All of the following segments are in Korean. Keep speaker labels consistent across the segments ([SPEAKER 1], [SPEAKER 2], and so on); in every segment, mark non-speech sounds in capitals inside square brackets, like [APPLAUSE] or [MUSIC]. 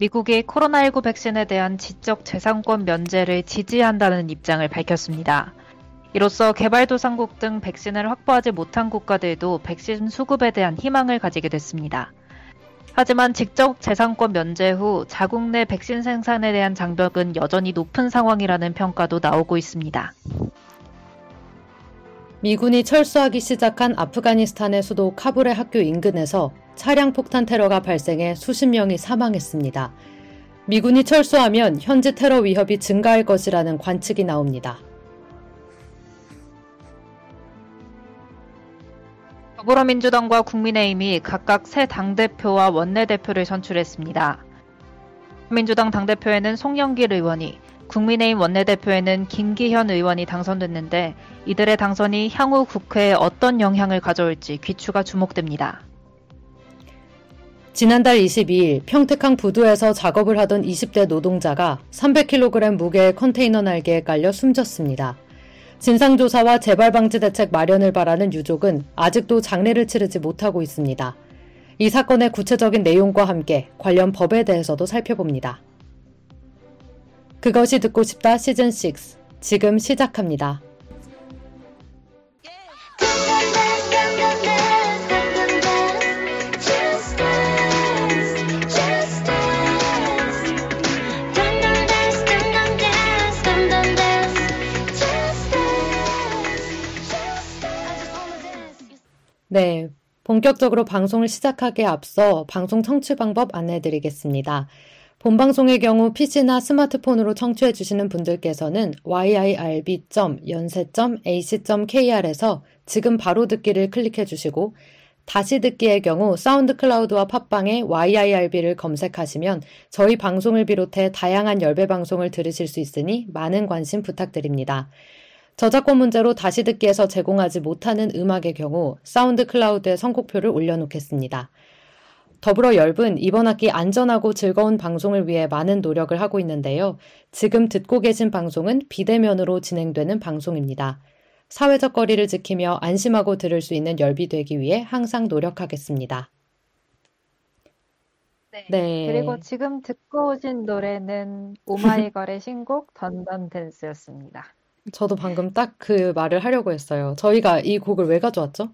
[SPEAKER 1] 미국이 코로나19 백신에 대한 지적 재산권 면제를 지지한다는 입장을 밝혔습니다. 이로써 개발도상국 등 백신을 확보하지 못한 국가들도 백신 수급에 대한 희망을 가지게 됐습니다. 하지만 직접 재산권 면제 후 자국 내 백신 생산에 대한 장벽은 여전히 높은 상황이라는 평가도 나오고 있습니다.
[SPEAKER 2] 미군이 철수하기 시작한 아프가니스탄의 수도 카불의 학교 인근에서 차량 폭탄 테러가 발생해 수십 명이 사망했습니다. 미군이 철수하면 현지 테러 위협이 증가할 것이라는 관측이 나옵니다.
[SPEAKER 1] 더불어민주당과 국민의힘이 각각 새 당대표와 원내대표를 선출했습니다. 민주당 당대표에는 송영길 의원이, 국민의힘 원내대표에는 김기현 의원이 당선됐는데 이들의 당선이 향후 국회에 어떤 영향을 가져올지 귀추가 주목됩니다.
[SPEAKER 2] 지난달 22일 평택항 부두에서 작업을 하던 20대 노동자가 300kg 무게의 컨테이너 날개에 깔려 숨졌습니다. 진상조사와 재발방지 대책 마련을 바라는 유족은 아직도 장례를 치르지 못하고 있습니다. 이 사건의 구체적인 내용과 함께 관련 법에 대해서도 살펴봅니다. 그것이 듣고 싶다 시즌 6 지금 시작합니다. 네. 본격적으로 방송을 시작하기에 앞서 방송 청취 방법 안내해 드리겠습니다. 본방송의 경우 PC나 스마트폰으로 청취해 주시는 분들께서는 yirb.연세.ac.kr에서 지금 바로 듣기를 클릭해 주시고 다시 듣기의 경우 사운드 클라우드와 팟빵에 yirb를 검색하시면 저희 방송을 비롯해 다양한 열배 방송을 들으실 수 있으니 많은 관심 부탁드립니다. 저작권 문제로 다시 듣기에서 제공하지 못하는 음악의 경우 SoundCloud에 선곡표를 올려놓겠습니다. 더불어 열분 이번 학기 안전하고 즐거운 방송을 위해 많은 노력을 하고 있는데요. 지금 듣고 계신 방송은 비대면으로 진행되는 방송입니다. 사회적 거리를 지키며 안심하고 들을 수 있는 열비 되기 위해 항상 노력하겠습니다.
[SPEAKER 1] 네. 네. 그리고 지금 듣고 오신 노래는 오마이걸의 신곡 Dun Dun Dance였습니다.
[SPEAKER 2] 저도 방금 딱 그 말을 하려고 했어요. 저희가 이 곡을 왜 가져왔죠?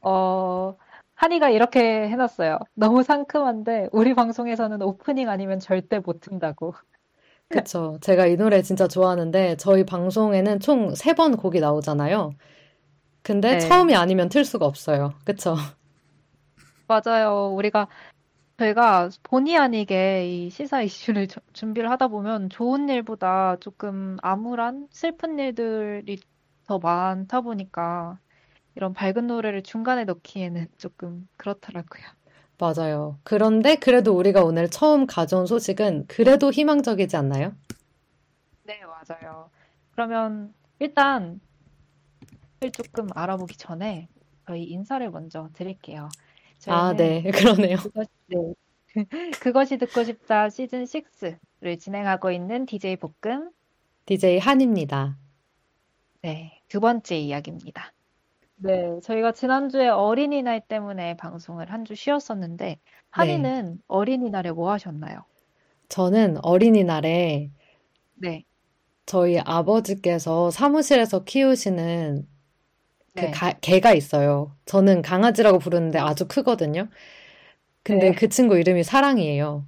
[SPEAKER 1] 어, 한이가 이렇게 해놨어요. 너무 상큼한데 우리 방송에서는 오프닝 아니면 절대 못 튼다고. [LAUGHS]
[SPEAKER 2] 그쵸. 제가 이 노래 진짜 좋아하는데 저희 방송에는 총 세 번 곡이 나오잖아요. 근데 네. 처음이 아니면 틀 수가 없어요. 그쵸?
[SPEAKER 1] 맞아요. 우리가 저희가 본의 아니게 이 시사 이슈를 저- 준비를 하다 보면 좋은 일보다 조금 암울한 슬픈 일들이 더 많다 보니까 이런 밝은 노래를 중간에 넣기에는 조금 그렇더라고요.
[SPEAKER 2] 맞아요. 그런데 그래도 우리가 오늘 처음 가져온 소식은 그래도 희망적이지 않나요?
[SPEAKER 1] 네, 맞아요. 그러면 일단 조금 알아보기 전에 저희 인사를 먼저 드릴게요.
[SPEAKER 2] 아, 네. [LAUGHS] 그러네요.
[SPEAKER 1] 그것, 네. [LAUGHS] 그것이 듣고 싶다 시즌 6를 진행하고 있는 DJ 볶음.
[SPEAKER 2] DJ 한입니다.
[SPEAKER 1] 네. 두 번째 이야기입니다. 네. 저희가 지난주에 어린이날 때문에 방송을 한 주 쉬었었는데, 한이는 네. 어린이날에 뭐 하셨나요?
[SPEAKER 2] 저는 어린이날에
[SPEAKER 1] 네.
[SPEAKER 2] 저희 아버지께서 사무실에서 키우시는 그 네. 가, 개가 있어요. 저는 강아지라고 부르는데 아주 크거든요. 근데 네. 그 친구 이름이 사랑이에요.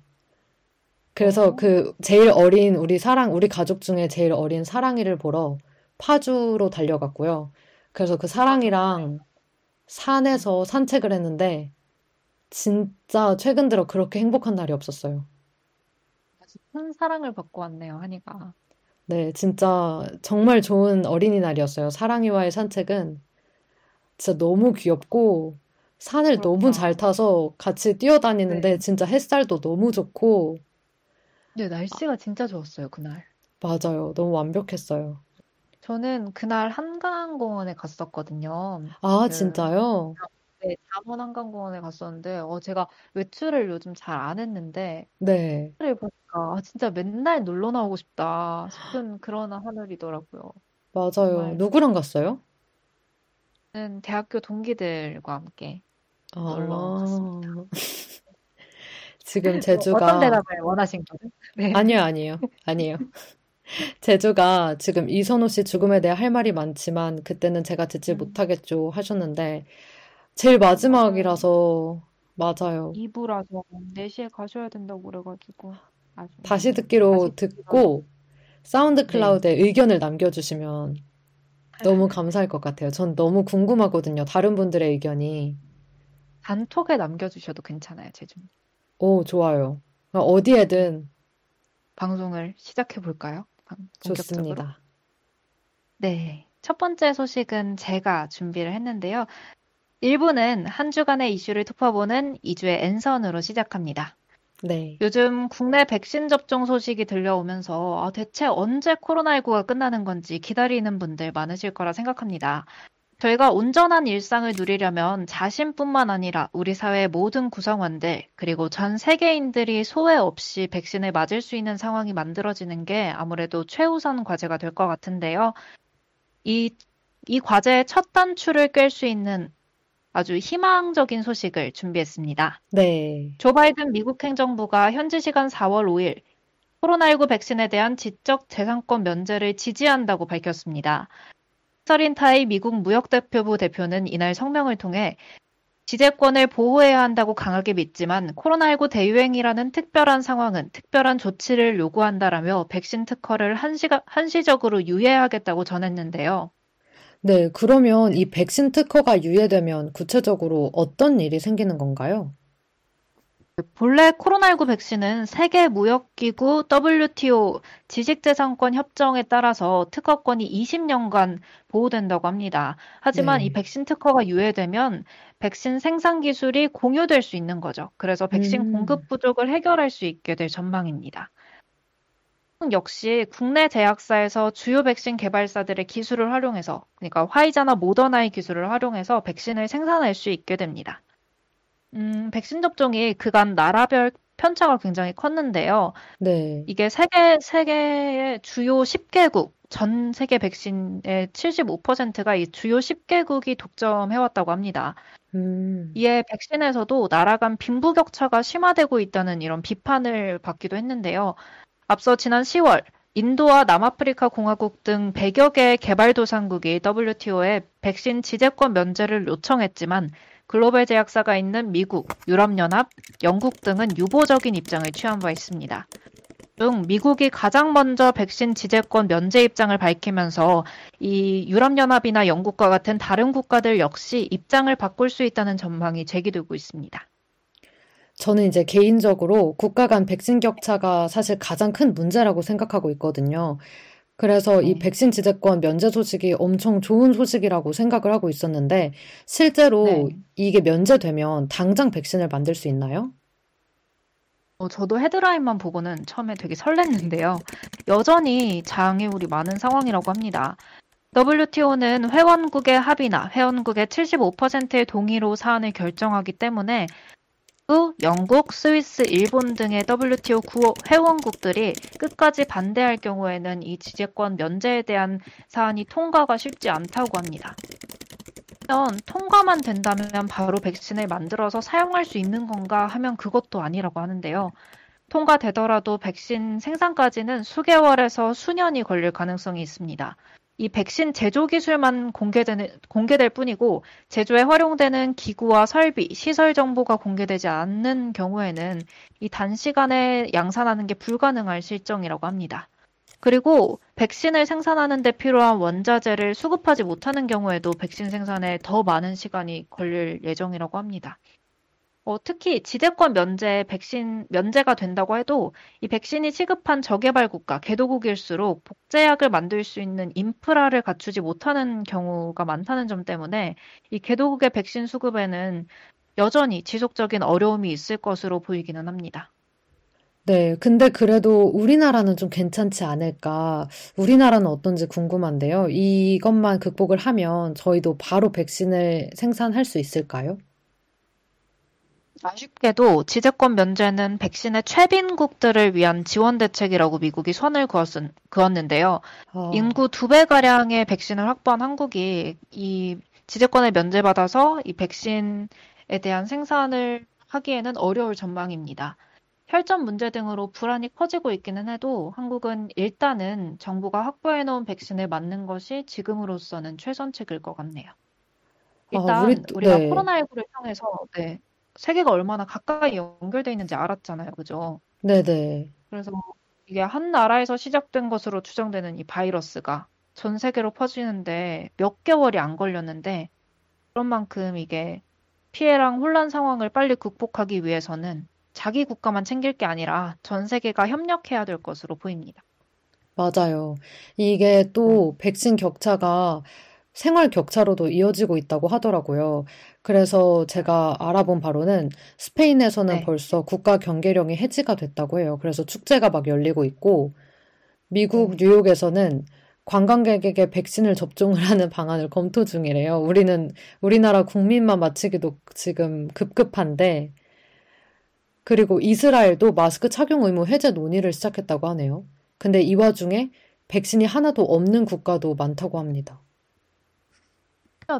[SPEAKER 2] 그래서 어. 그 제일 어린 우리 사랑, 우리 가족 중에 제일 어린 사랑이를 보러 파주로 달려갔고요. 그래서 그 사랑이랑 산에서 산책을 했는데 진짜 최근 들어 그렇게 행복한 날이 없었어요.
[SPEAKER 1] 큰 사랑을 받고 왔네요, 한이가.
[SPEAKER 2] 네, 진짜 정말 좋은 어린이날이었어요. 사랑이와의 산책은 진짜 너무 귀엽고 산을 그렇구나. 너무 잘 타서 같이 뛰어다니는데 네. 진짜 햇살도 너무 좋고
[SPEAKER 1] 네, 날씨가 진짜 좋았어요, 그날.
[SPEAKER 2] 맞아요. 너무 완벽했어요.
[SPEAKER 1] 저는 그날 한강공원에 갔었거든요.
[SPEAKER 2] 아, 그, 진짜요?
[SPEAKER 1] 네, 잠원 한강공원에 갔었는데, 어, 제가 외출을 요즘 잘 안 했는데,
[SPEAKER 2] 네.
[SPEAKER 1] 하늘을 보니까 아, 진짜 맨날 놀러 나오고 싶다 싶은 그런 하늘이더라고요.
[SPEAKER 2] 맞아요. 정말. 누구랑 갔어요?
[SPEAKER 1] 는 대학교 동기들과 함께 놀러
[SPEAKER 2] 아.
[SPEAKER 1] 갔습니다. [LAUGHS]
[SPEAKER 2] 지금 [LAUGHS] 제주가
[SPEAKER 1] 어떤 대답을 원하신 거죠? [LAUGHS]
[SPEAKER 2] 네. 아니요, 아니에요. 아니에요. 제주가 지금 이선호 씨 죽음에 대해 할 말이 많지만 그때는 제가 듣지 음. 못하겠죠 하셨는데 제일 마지막이라서 맞아요.
[SPEAKER 1] 2부라서 4시에 가셔야 된다고 그래가지고
[SPEAKER 2] 다시 듣기로 다시 듣고 사운드 클라우드에 네. 의견을 남겨주시면 너무 감사할 것 같아요. 전 너무 궁금하거든요. 다른 분들의 의견이.
[SPEAKER 1] 단톡에 남겨주셔도 괜찮아요, 제주.
[SPEAKER 2] 오, 좋아요. 어디에든
[SPEAKER 1] 방송을 시작해 볼까요?
[SPEAKER 2] 좋습니다.
[SPEAKER 1] 네. 첫 번째 소식은 제가 준비를 했는데요. 1부는 한 주간의 이슈를 톱어보는 2주의 N선으로 시작합니다. 네. 요즘 국내 백신 접종 소식이 들려오면서 아, 대체 언제 코로나19가 끝나는 건지 기다리는 분들 많으실 거라 생각합니다. 저희가 온전한 일상을 누리려면 자신뿐만 아니라 우리 사회의 모든 구성원들, 그리고 전 세계인들이 소외 없이 백신을 맞을 수 있는 상황이 만들어지는 게 아무래도 최우선 과제가 될 것 같은데요. 이, 이 과제의 첫 단추를 꿰수 있는 아주 희망적인 소식을 준비했습니다. 네. 조 바이든 미국 행정부가 현지 시간 4월 5일 코로나19 백신에 대한 지적 재산권 면제를 지지한다고 밝혔습니다. 서린 타이 미국 무역대표부 대표는 이날 성명을 통해 지재권을 보호해야 한다고 강하게 믿지만 코로나19 대유행이라는 특별한 상황은 특별한 조치를 요구한다라며 백신 특허를 한시가, 한시적으로 유예하겠다고 전했는데요.
[SPEAKER 2] 네, 그러면 이 백신 특허가 유예되면 구체적으로 어떤 일이 생기는 건가요?
[SPEAKER 1] 본래 코로나19 백신은 세계 무역기구 WTO 지식재산권 협정에 따라서 특허권이 20년간 보호된다고 합니다. 하지만 네. 이 백신 특허가 유예되면 백신 생산 기술이 공유될 수 있는 거죠. 그래서 백신 음. 공급 부족을 해결할 수 있게 될 전망입니다. 역시 국내 제약사에서 주요 백신 개발사들의 기술을 활용해서, 그러니까 화이자나 모더나의 기술을 활용해서 백신을 생산할 수 있게 됩니다. 음, 백신 접종이 그간 나라별 편차가 굉장히 컸는데요. 네. 이게 세계, 세계의 주요 10개국, 전 세계 백신의 75%가 이 주요 10개국이 독점해왔다고 합니다. 음. 이에 백신에서도 나라 간 빈부격차가 심화되고 있다는 이런 비판을 받기도 했는데요. 앞서 지난 10월 인도와 남아프리카 공화국 등 100여 개의 개발도상국이 WTO에 백신 지재권 면제를 요청했지만 글로벌 제약사가 있는 미국, 유럽연합, 영국 등은 유보적인 입장을 취한 바 있습니다. 중 미국이 가장 먼저 백신 지재권 면제 입장을 밝히면서 이 유럽연합이나 영국과 같은 다른 국가들 역시 입장을 바꿀 수 있다는 전망이 제기되고 있습니다.
[SPEAKER 2] 저는 이제 개인적으로 국가 간 백신 격차가 사실 가장 큰 문제라고 생각하고 있거든요. 그래서 이 네. 백신 지재권 면제 소식이 엄청 좋은 소식이라고 생각을 하고 있었는데 실제로 네. 이게 면제되면 당장 백신을 만들 수 있나요?
[SPEAKER 1] 어, 저도 헤드라인만 보고는 처음에 되게 설렜는데요. 여전히 장애물이 많은 상황이라고 합니다. WTO는 회원국의 합의나 회원국의 75%의 동의로 사안을 결정하기 때문에 또 영국, 스위스, 일본 등의 WTO 구호 회원국들이 끝까지 반대할 경우에는 이 지재권 면제에 대한 사안이 통과가 쉽지 않다고 합니다. 통과만 된다면 바로 백신을 만들어서 사용할 수 있는 건가 하면 그것도 아니라고 하는데요. 통과되더라도 백신 생산까지는 수개월에서 수년이 걸릴 가능성이 있습니다. 이 백신 제조 기술만 공개되는, 공개될 뿐이고 제조에 활용되는 기구와 설비, 시설 정보가 공개되지 않는 경우에는 이 단시간에 양산하는 게 불가능할 실정이라고 합니다. 그리고 백신을 생산하는 데 필요한 원자재를 수급하지 못하는 경우에도 백신 생산에 더 많은 시간이 걸릴 예정이라고 합니다. 어, 특히 지대권 면제 백신 면제가 된다고 해도 이 백신이 시급한 저개발 국가 개도국일수록 복제약을 만들 수 있는 인프라를 갖추지 못하는 경우가 많다는 점 때문에 이 개도국의 백신 수급에는 여전히 지속적인 어려움이 있을 것으로 보이기는 합니다.
[SPEAKER 2] 네, 근데 그래도 우리나라는 좀 괜찮지 않을까. 우리나라는 어떤지 궁금한데요. 이것만 극복을 하면 저희도 바로 백신을 생산할 수 있을까요?
[SPEAKER 1] 아쉽게도 지재권 면제는 백신의 최빈국들을 위한 지원 대책이라고 미국이 선을 그었은, 그었는데요. 어. 인구 두 배가량의 백신을 확보한 한국이 이 지재권을 면제받아서 이 백신에 대한 생산을 하기에는 어려울 전망입니다. 혈전 문제 등으로 불안이 커지고 있기는 해도 한국은 일단은 정부가 확보해 놓은 백신을 맞는 것이 지금으로서는 최선책일 것 같네요. 일단
[SPEAKER 2] 아, 우리,
[SPEAKER 1] 우리가
[SPEAKER 2] 네.
[SPEAKER 1] 코로나19를 통해서 네, 세계가 얼마나 가까이 연결돼 있는지 알았잖아요. 그죠?
[SPEAKER 2] 네네.
[SPEAKER 1] 그래서 이게 한 나라에서 시작된 것으로 추정되는 이 바이러스가 전 세계로 퍼지는데 몇 개월이 안 걸렸는데 그런 만큼 이게 피해랑 혼란 상황을 빨리 극복하기 위해서는 자기 국가만 챙길 게 아니라 전 세계가 협력해야 될 것으로 보입니다.
[SPEAKER 2] 맞아요. 이게
[SPEAKER 1] 네.
[SPEAKER 2] 또 백신 격차가 생활 격차로도 이어지고 있다고 하더라고요. 그래서 제가 알아본 바로는 스페인에서는
[SPEAKER 1] 네.
[SPEAKER 2] 벌써 국가 경계령이 해지가 됐다고 해요. 그래서 축제가 막 열리고 있고, 미국
[SPEAKER 1] 네.
[SPEAKER 2] 뉴욕에서는 관광객에게 백신을 접종을 하는 방안을 검토 중이래요. 우리는, 우리나라 국민만 맞히기도 지금 급급한데, 그리고 이스라엘도 마스크 착용 의무 해제 논의를 시작했다고 하네요. 근데 이 와중에 백신이 하나도 없는 국가도 많다고 합니다.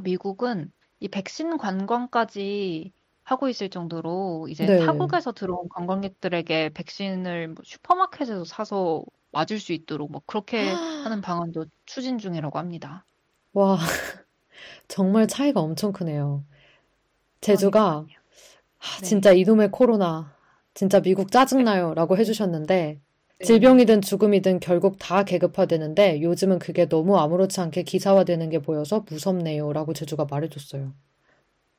[SPEAKER 1] 미국은 이 백신 관광까지 하고 있을 정도로 이제
[SPEAKER 2] 네,
[SPEAKER 1] 타국에서 들어온 관광객들에게 백신을 뭐 슈퍼마켓에서 사서 맞을 수 있도록 뭐 그렇게 [GASPS] 하는 방안도 추진 중이라고 합니다.
[SPEAKER 2] 와, [LAUGHS] 정말 차이가 엄청 크네요. 제주가. 아,
[SPEAKER 1] 네.
[SPEAKER 2] 진짜 이놈의 코로나, 진짜 미국 짜증나요 라고 해주셨는데,
[SPEAKER 1] 네.
[SPEAKER 2] 질병이든 죽음이든 결국 다 계급화되는데, 요즘은 그게 너무 아무렇지 않게 기사화되는 게 보여서 무섭네요 라고 제주가 말해줬어요.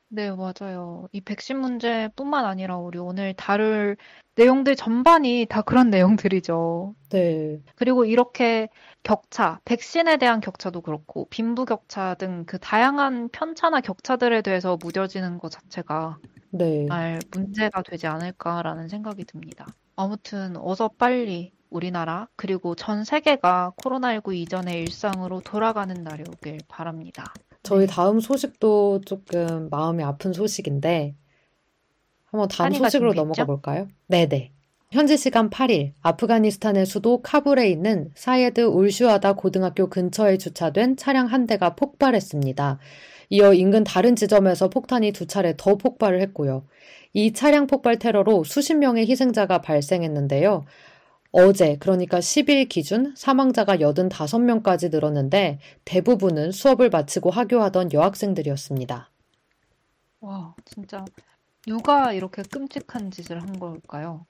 [SPEAKER 1] 네, 맞아요. 이 백신 문제뿐만 아니라 우리 오늘 다룰 내용들 전반이 다 그런 내용들이죠.
[SPEAKER 2] 네,
[SPEAKER 1] 그리고 이렇게 격차, 백신에 대한 격차도 그렇고, 빈부 격차 등 그 다양한 편차나 격차들에 대해서 무뎌지는 것 자체가
[SPEAKER 2] 네.
[SPEAKER 1] 말 문제가 되지 않을까라는 생각이 듭니다. 아무튼 어서 빨리 우리나라 그리고 전 세계가 코로나19 이전의 일상으로 돌아가는 날이 오길 바랍니다.
[SPEAKER 2] 저희
[SPEAKER 1] 네.
[SPEAKER 2] 다음 소식도 조금 마음이 아픈 소식인데, 한번 다음 소식으로 넘어가
[SPEAKER 1] 준비했죠?
[SPEAKER 2] 볼까요? 네네. 현지 시간 8일, 아프가니스탄의 수도 카불에 있는 사예드 울슈아다 고등학교 근처에 주차된 차량 한 대가 폭발했습니다. 이어 인근 다른 지점에서 폭탄이 두 차례 더 폭발을 했고요. 이 차량 폭발 테러로 수십 명의 희생자가 발생했는데요. 어제, 그러니까 10일 기준 사망자가 85명까지 늘었는데 대부분은 수업을 마치고 하교하던 여학생들이었습니다.
[SPEAKER 1] 와, 진짜 누가 이렇게 끔찍한 짓을 한 걸까요?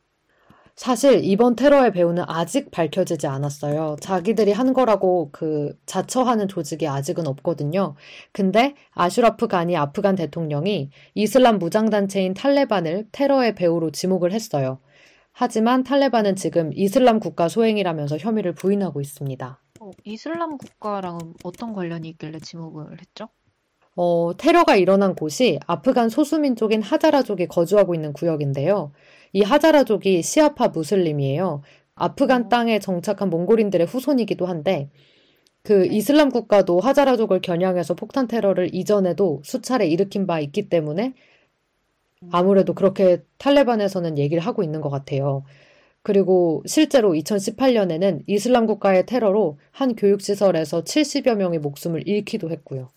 [SPEAKER 2] 사실 이번 테러의 배후는 아직 밝혀지지 않았어요. 자기들이 한 거라고 그 자처하는 조직이 아직은 없거든요. 근데 아슈라프 가니 아프간 대통령이 이슬람 무장단체인 탈레반을 테러의 배후로 지목을 했어요. 하지만 탈레반은 지금 이슬람 국가 소행이라면서 혐의를 부인하고 있습니다.
[SPEAKER 1] 어, 이슬람 국가랑은 어떤 관련이 있길래 지목을 했죠?
[SPEAKER 2] 어, 테러가 일어난 곳이 아프간 소수민족인 하자라족이 거주하고 있는 구역인데요. 이 하자라족이 시아파 무슬림이에요. 아프간
[SPEAKER 1] 어,
[SPEAKER 2] 땅에 정착한 몽골인들의 후손이기도 한데, 그
[SPEAKER 1] 네.
[SPEAKER 2] 이슬람 국가도 하자라족을 겨냥해서 폭탄 테러를 이전에도 수차례 일으킨 바 있기 때문에 아무래도
[SPEAKER 1] 음,
[SPEAKER 2] 그렇게 탈레반에서는 얘기를 하고 있는 것 같아요. 그리고 실제로 2018년에는 이슬람 국가의 테러로 한 교육시설에서 70여 명의 목숨을 잃기도 했고요.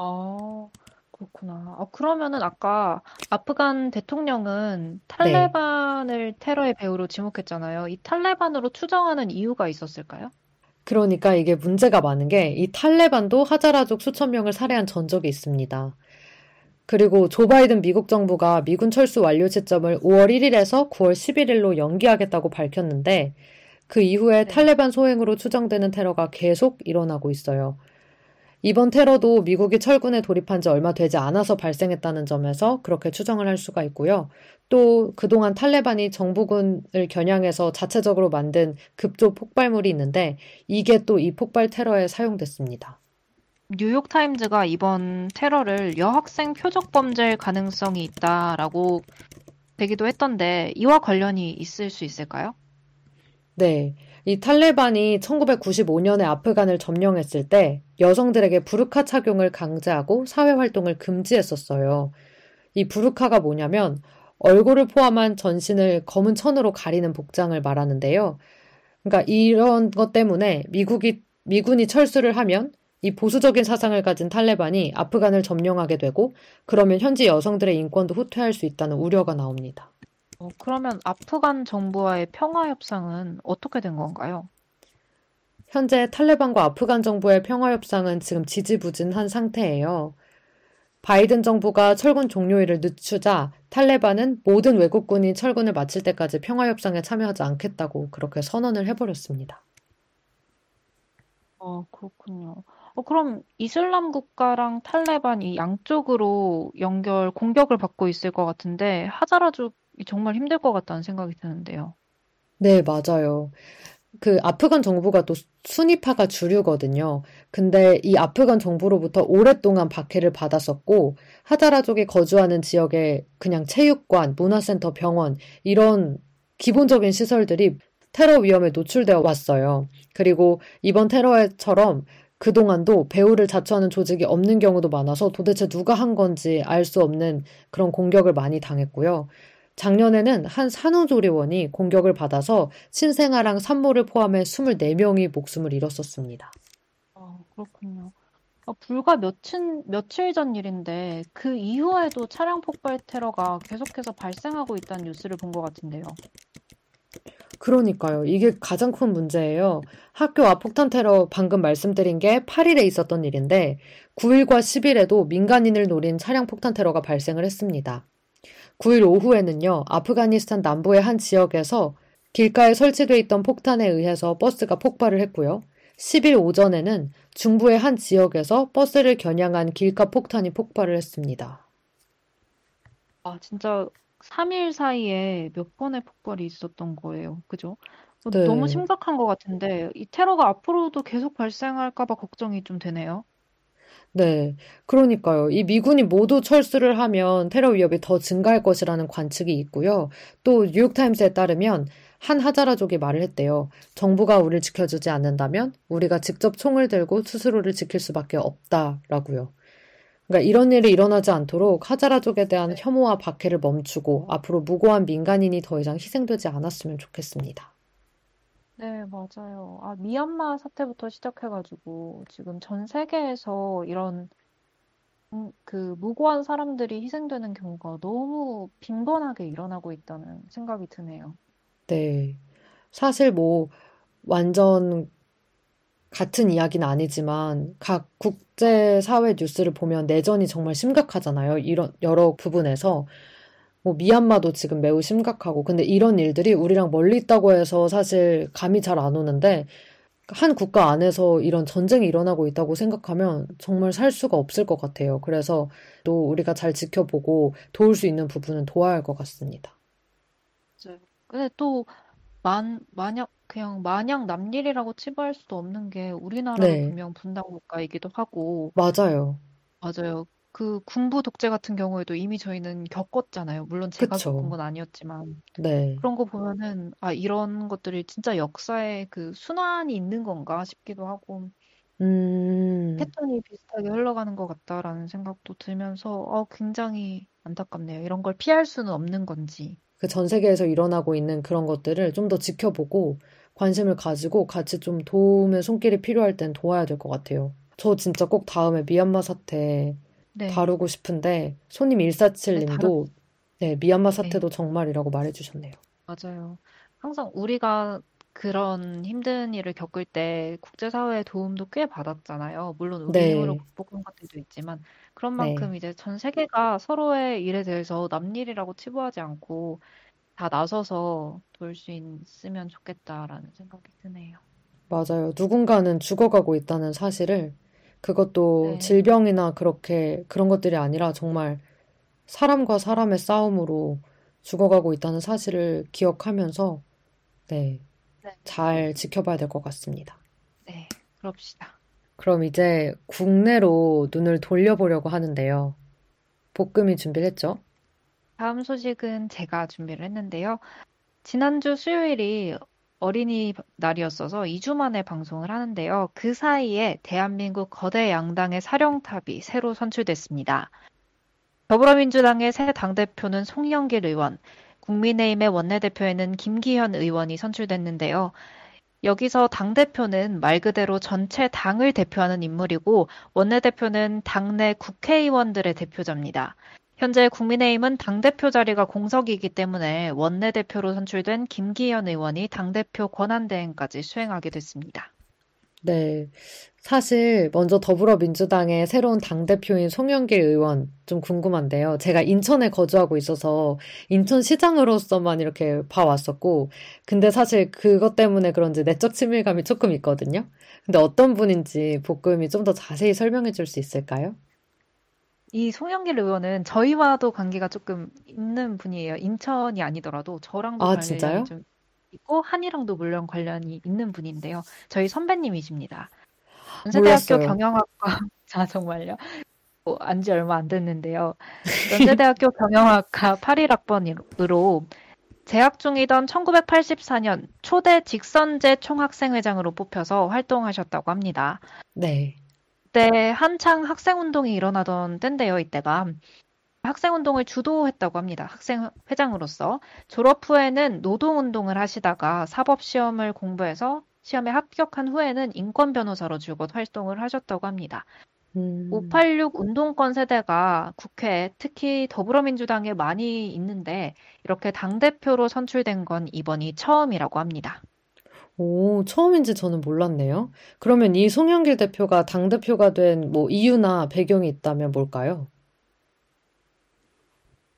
[SPEAKER 1] 아, 그렇구나. 아, 그러면은 아까 아프간 대통령은
[SPEAKER 2] 네.
[SPEAKER 1] 탈레반을 테러의 배후로 지목했잖아요. 이 탈레반으로 추정하는 이유가 있었을까요?
[SPEAKER 2] 그러니까 이게 문제가 많은 게 이 탈레반도 하자라족 수천 명을 살해한 전적이 있습니다. 그리고 조 바이든 미국 정부가 미군 철수 완료 시점을 5월 1일에서 9월 11일로 연기하겠다고 밝혔는데 그 이후에
[SPEAKER 1] 네.
[SPEAKER 2] 탈레반 소행으로 추정되는 테러가 계속 일어나고 있어요. 이번 테러도 미국이 철군에 돌입한 지 얼마 되지 않아서 발생했다는 점에서 그렇게 추정을 할 수가 있고요. 또 그동안 탈레반이 정부군을 겨냥해서 자체적으로 만든 급조 폭발물이 있는데 이게 또 이 폭발 테러에 사용됐습니다.
[SPEAKER 1] 뉴욕타임즈가 이번 테러를 여학생 표적 범죄일 가능성이 있다라고 되기도 했던데, 이와 관련이 있을 수 있을까요?
[SPEAKER 2] 네. 이 탈레반이 1995년에 아프간을 점령했을 때 여성들에게 부르카 착용을 강제하고 사회 활동을 금지했었어요. 이 부르카가 뭐냐면 얼굴을 포함한 전신을 검은 천으로 가리는 복장을 말하는데요. 그러니까 이런 것 때문에 미국이, 미군이 철수를 하면 이 보수적인 사상을 가진 탈레반이 아프간을 점령하게 되고 그러면 현지 여성들의 인권도 후퇴할 수 있다는 우려가 나옵니다.
[SPEAKER 1] 어, 그러면 아프간 정부와의 평화 협상은 어떻게 된 건가요?
[SPEAKER 2] 현재 탈레반과 아프간 정부의 평화 협상은 지금 지지부진한 상태예요. 바이든 정부가 철군 종료일을 늦추자 탈레반은 모든 외국군이 철군을 마칠 때까지 평화 협상에 참여하지 않겠다고 그렇게 선언을 해버렸습니다.
[SPEAKER 1] 어, 그렇군요. 어, 그럼 이슬람 국가랑 탈레반 이 양쪽으로 연결 공격을 받고 있을 것 같은데 하자라족이 정말 힘들 것 같다는 생각이 드는데요.
[SPEAKER 2] 네, 맞아요. 그 아프간 정부가 또 순위파가 주류거든요. 근데 이 아프간 정부로부터 오랫동안 박해를 받았었고 하자라족이 거주하는 지역에 그냥 체육관, 문화센터, 병원 이런 기본적인 시설들이 테러 위험에 노출되어 왔어요. 그리고 이번 테러처럼 그동안도 배우를 자처하는 조직이 없는 경우도 많아서 도대체 누가 한 건지 알 수 없는 그런 공격을 많이 당했고요. 작년에는 한 산후조리원이 공격을 받아서 신생아랑 산모를 포함해 24명이 목숨을 잃었었습니다.
[SPEAKER 1] 아, 그렇군요. 아, 불과 며칠, 며칠 전 일인데 그 이후에도 차량 폭발 테러가 계속해서 발생하고 있다는 뉴스를 본 것 같은데요.
[SPEAKER 2] 그러니까요. 이게 가장 큰 문제예요. 학교 앞 폭탄 테러 방금 말씀드린 게 8일에 있었던 일인데 9일과 10일에도 민간인을 노린 차량 폭탄 테러가 발생을 했습니다. 9일 오후에는요, 아프가니스탄 남부의 한 지역에서 길가에 설치되어 있던 폭탄에 의해서 버스가 폭발을 했고요. 10일 오전에는 중부의 한 지역에서 버스를 겨냥한 길가 폭탄이 폭발을 했습니다.
[SPEAKER 1] 아, 진짜 3일 사이에 몇 번의 폭발이 있었던 거예요. 그죠? 어,
[SPEAKER 2] 네.
[SPEAKER 1] 너무 심각한 것 같은데 이 테러가 앞으로도 계속 발생할까 봐 걱정이 좀 되네요.
[SPEAKER 2] 네. 그러니까요. 이 미군이 모두 철수를 하면 테러 위협이 더 증가할 것이라는 관측이 있고요. 또 뉴욕타임스에 따르면 한 하자라족이 말을 했대요. 정부가 우리를 지켜주지 않는다면 우리가 직접 총을 들고 스스로를 지킬 수밖에 없다라고요. 그러니까 이런 일이 일어나지 않도록 하자라족에 대한 혐오와 박해를 멈추고 앞으로 무고한 민간인이 더 이상 희생되지 않았으면 좋겠습니다.
[SPEAKER 1] 네, 맞아요. 아, 미얀마 사태부터 시작해가지고 지금 전 세계에서 이런 음, 그 무고한 사람들이 희생되는 경우가 너무 빈번하게 일어나고 있다는 생각이 드네요.
[SPEAKER 2] 네. 사실 뭐 완전 같은 이야기는 아니지만 각 국제사회 뉴스를 보면 내전이 정말 심각하잖아요. 이런 여러 부분에서. 뭐 미얀마도 지금 매우 심각하고 근데 이런 일들이 우리랑 멀리 있다고 해서 사실 감이 잘 안 오는데 한 국가 안에서 이런 전쟁이 일어나고 있다고 생각하면 정말 살 수가 없을 것 같아요. 그래서 또 우리가 잘 지켜보고 도울 수 있는 부분은 도와야 할 것 같습니다.
[SPEAKER 1] 맞아요. 근데 또 만, 만약 그냥 마냥 남일이라고 치부할 수도 없는 게 우리나라도
[SPEAKER 2] 네,
[SPEAKER 1] 분명 분단 국가이기도 하고
[SPEAKER 2] 맞아요.
[SPEAKER 1] 맞아요. 그 군부 독재 같은 경우에도 이미 저희는 겪었잖아요. 물론 제가 겪은
[SPEAKER 2] 그쵸.
[SPEAKER 1] 건 아니었지만
[SPEAKER 2] 네.
[SPEAKER 1] 그런 거 보면은 아 이런 것들이 진짜 역사에 그 순환이 있는 건가 싶기도 하고
[SPEAKER 2] 음,
[SPEAKER 1] 패턴이 비슷하게 흘러가는 것 같다라는 생각도 들면서 어 굉장히 안타깝네요. 이런 걸 피할 수는 없는 건지.
[SPEAKER 2] 그 전 세계에서 일어나고 있는 그런 것들을 좀 더 지켜보고 관심을 가지고 같이 좀 도움의 손길이 필요할 땐 도와야 될 것 같아요. 저 진짜 꼭 다음에 미얀마 사태
[SPEAKER 1] 네.
[SPEAKER 2] 다루고 싶은데 손님
[SPEAKER 1] 네, 다른
[SPEAKER 2] 147님도 네, 미얀마
[SPEAKER 1] 네.
[SPEAKER 2] 사태도 정말이라고 말해주셨네요.
[SPEAKER 1] 맞아요. 항상 우리가 그런 힘든 일을 겪을 때 국제사회의 도움도 꽤 받았잖아요. 물론 우리 힘으로
[SPEAKER 2] 네,
[SPEAKER 1] 극복한 것들도 있지만, 그런
[SPEAKER 2] 네,
[SPEAKER 1] 만큼 이제 전 세계가 서로의 일에 대해서 남 일이라고 치부하지 않고 다 나서서 도울 수 있으면 좋겠다라는 생각이 드네요.
[SPEAKER 2] 맞아요. 누군가는 죽어가고 있다는 사실을 그것도
[SPEAKER 1] 네,
[SPEAKER 2] 질병이나 그렇게 그런 것들이 아니라 정말 사람과 사람의 싸움으로 죽어가고 있다는 사실을 기억하면서 네,
[SPEAKER 1] 네,
[SPEAKER 2] 잘 지켜봐야 될 것 같습니다.
[SPEAKER 1] 네, 그럽시다.
[SPEAKER 2] 그럼 이제 국내로 눈을 돌려보려고 하는데요. 볶음이 준비를 했죠?
[SPEAKER 1] 다음 소식은 제가 준비를 했는데요. 지난주 수요일이 어린이 날이었어서 2주 만에 방송을 하는데요. 그 사이에 대한민국 거대 양당의 사령탑이 새로 선출됐습니다. 더불어민주당의 새 당대표는 송영길 의원, 국민의힘의 원내대표에는 김기현 의원이 선출됐는데요. 여기서 당대표는 말 그대로 전체 당을 대표하는 인물이고, 원내대표는 당내 국회의원들의 대표자입니다. 현재 국민의힘은 당대표 자리가 공석이기 때문에 원내대표로 선출된 김기현 의원이 당대표 권한대행까지 수행하게 됐습니다.
[SPEAKER 2] 네. 사실 먼저 더불어민주당의 새로운 당대표인 송영길 의원 좀 궁금한데요. 제가 인천에 거주하고 있어서 인천시장으로서만 이렇게 봐왔었고, 근데 사실 그것 때문에 그런지 내적 친밀감이 조금 있거든요. 근데 어떤 분인지 복금이 좀 더 자세히 설명해 줄 수 있을까요?
[SPEAKER 1] 이 송영길 의원은 저희와도 관계가 조금 있는 분이에요. 인천이 아니더라도 저랑도
[SPEAKER 2] 아,
[SPEAKER 1] 관련이
[SPEAKER 2] 진짜요?
[SPEAKER 1] 좀 있고 한이랑도 물론 관련이 있는 분인데요. 저희 선배님이십니다. 연세대학교
[SPEAKER 2] 몰랐어요.
[SPEAKER 1] 경영학과 자 [LAUGHS] 정말요. 뭐, 안지 얼마 안 됐는데요. [LAUGHS] 연세대학교 경영학과 81학번으로 재학 중이던 1984년 초대 직선제 총학생회장으로 뽑혀서 활동하셨다고 합니다.
[SPEAKER 2] 네.
[SPEAKER 1] 그때 한창 학생운동이 일어나던 때인데요, 이때가. 학생 운동을 주도했다고 합니다. 학생 회장으로서. 졸업 후에는 노동 운동을 하시다가 사법 시험을 공부해서 시험에 합격한 후에는 인권 변호사로 줄곧 활동을 하셨다고 합니다.
[SPEAKER 2] 음,
[SPEAKER 1] 586 운동권 세대가 국회에 특히 더불어민주당에 많이 있는데 이렇게 당 대표로 선출된 건 이번이 처음이라고 합니다.
[SPEAKER 2] 오, 처음인지 저는 몰랐네요. 그러면 이 송영길 대표가 당 대표가 된 뭐 이유나 배경이 있다면 뭘까요?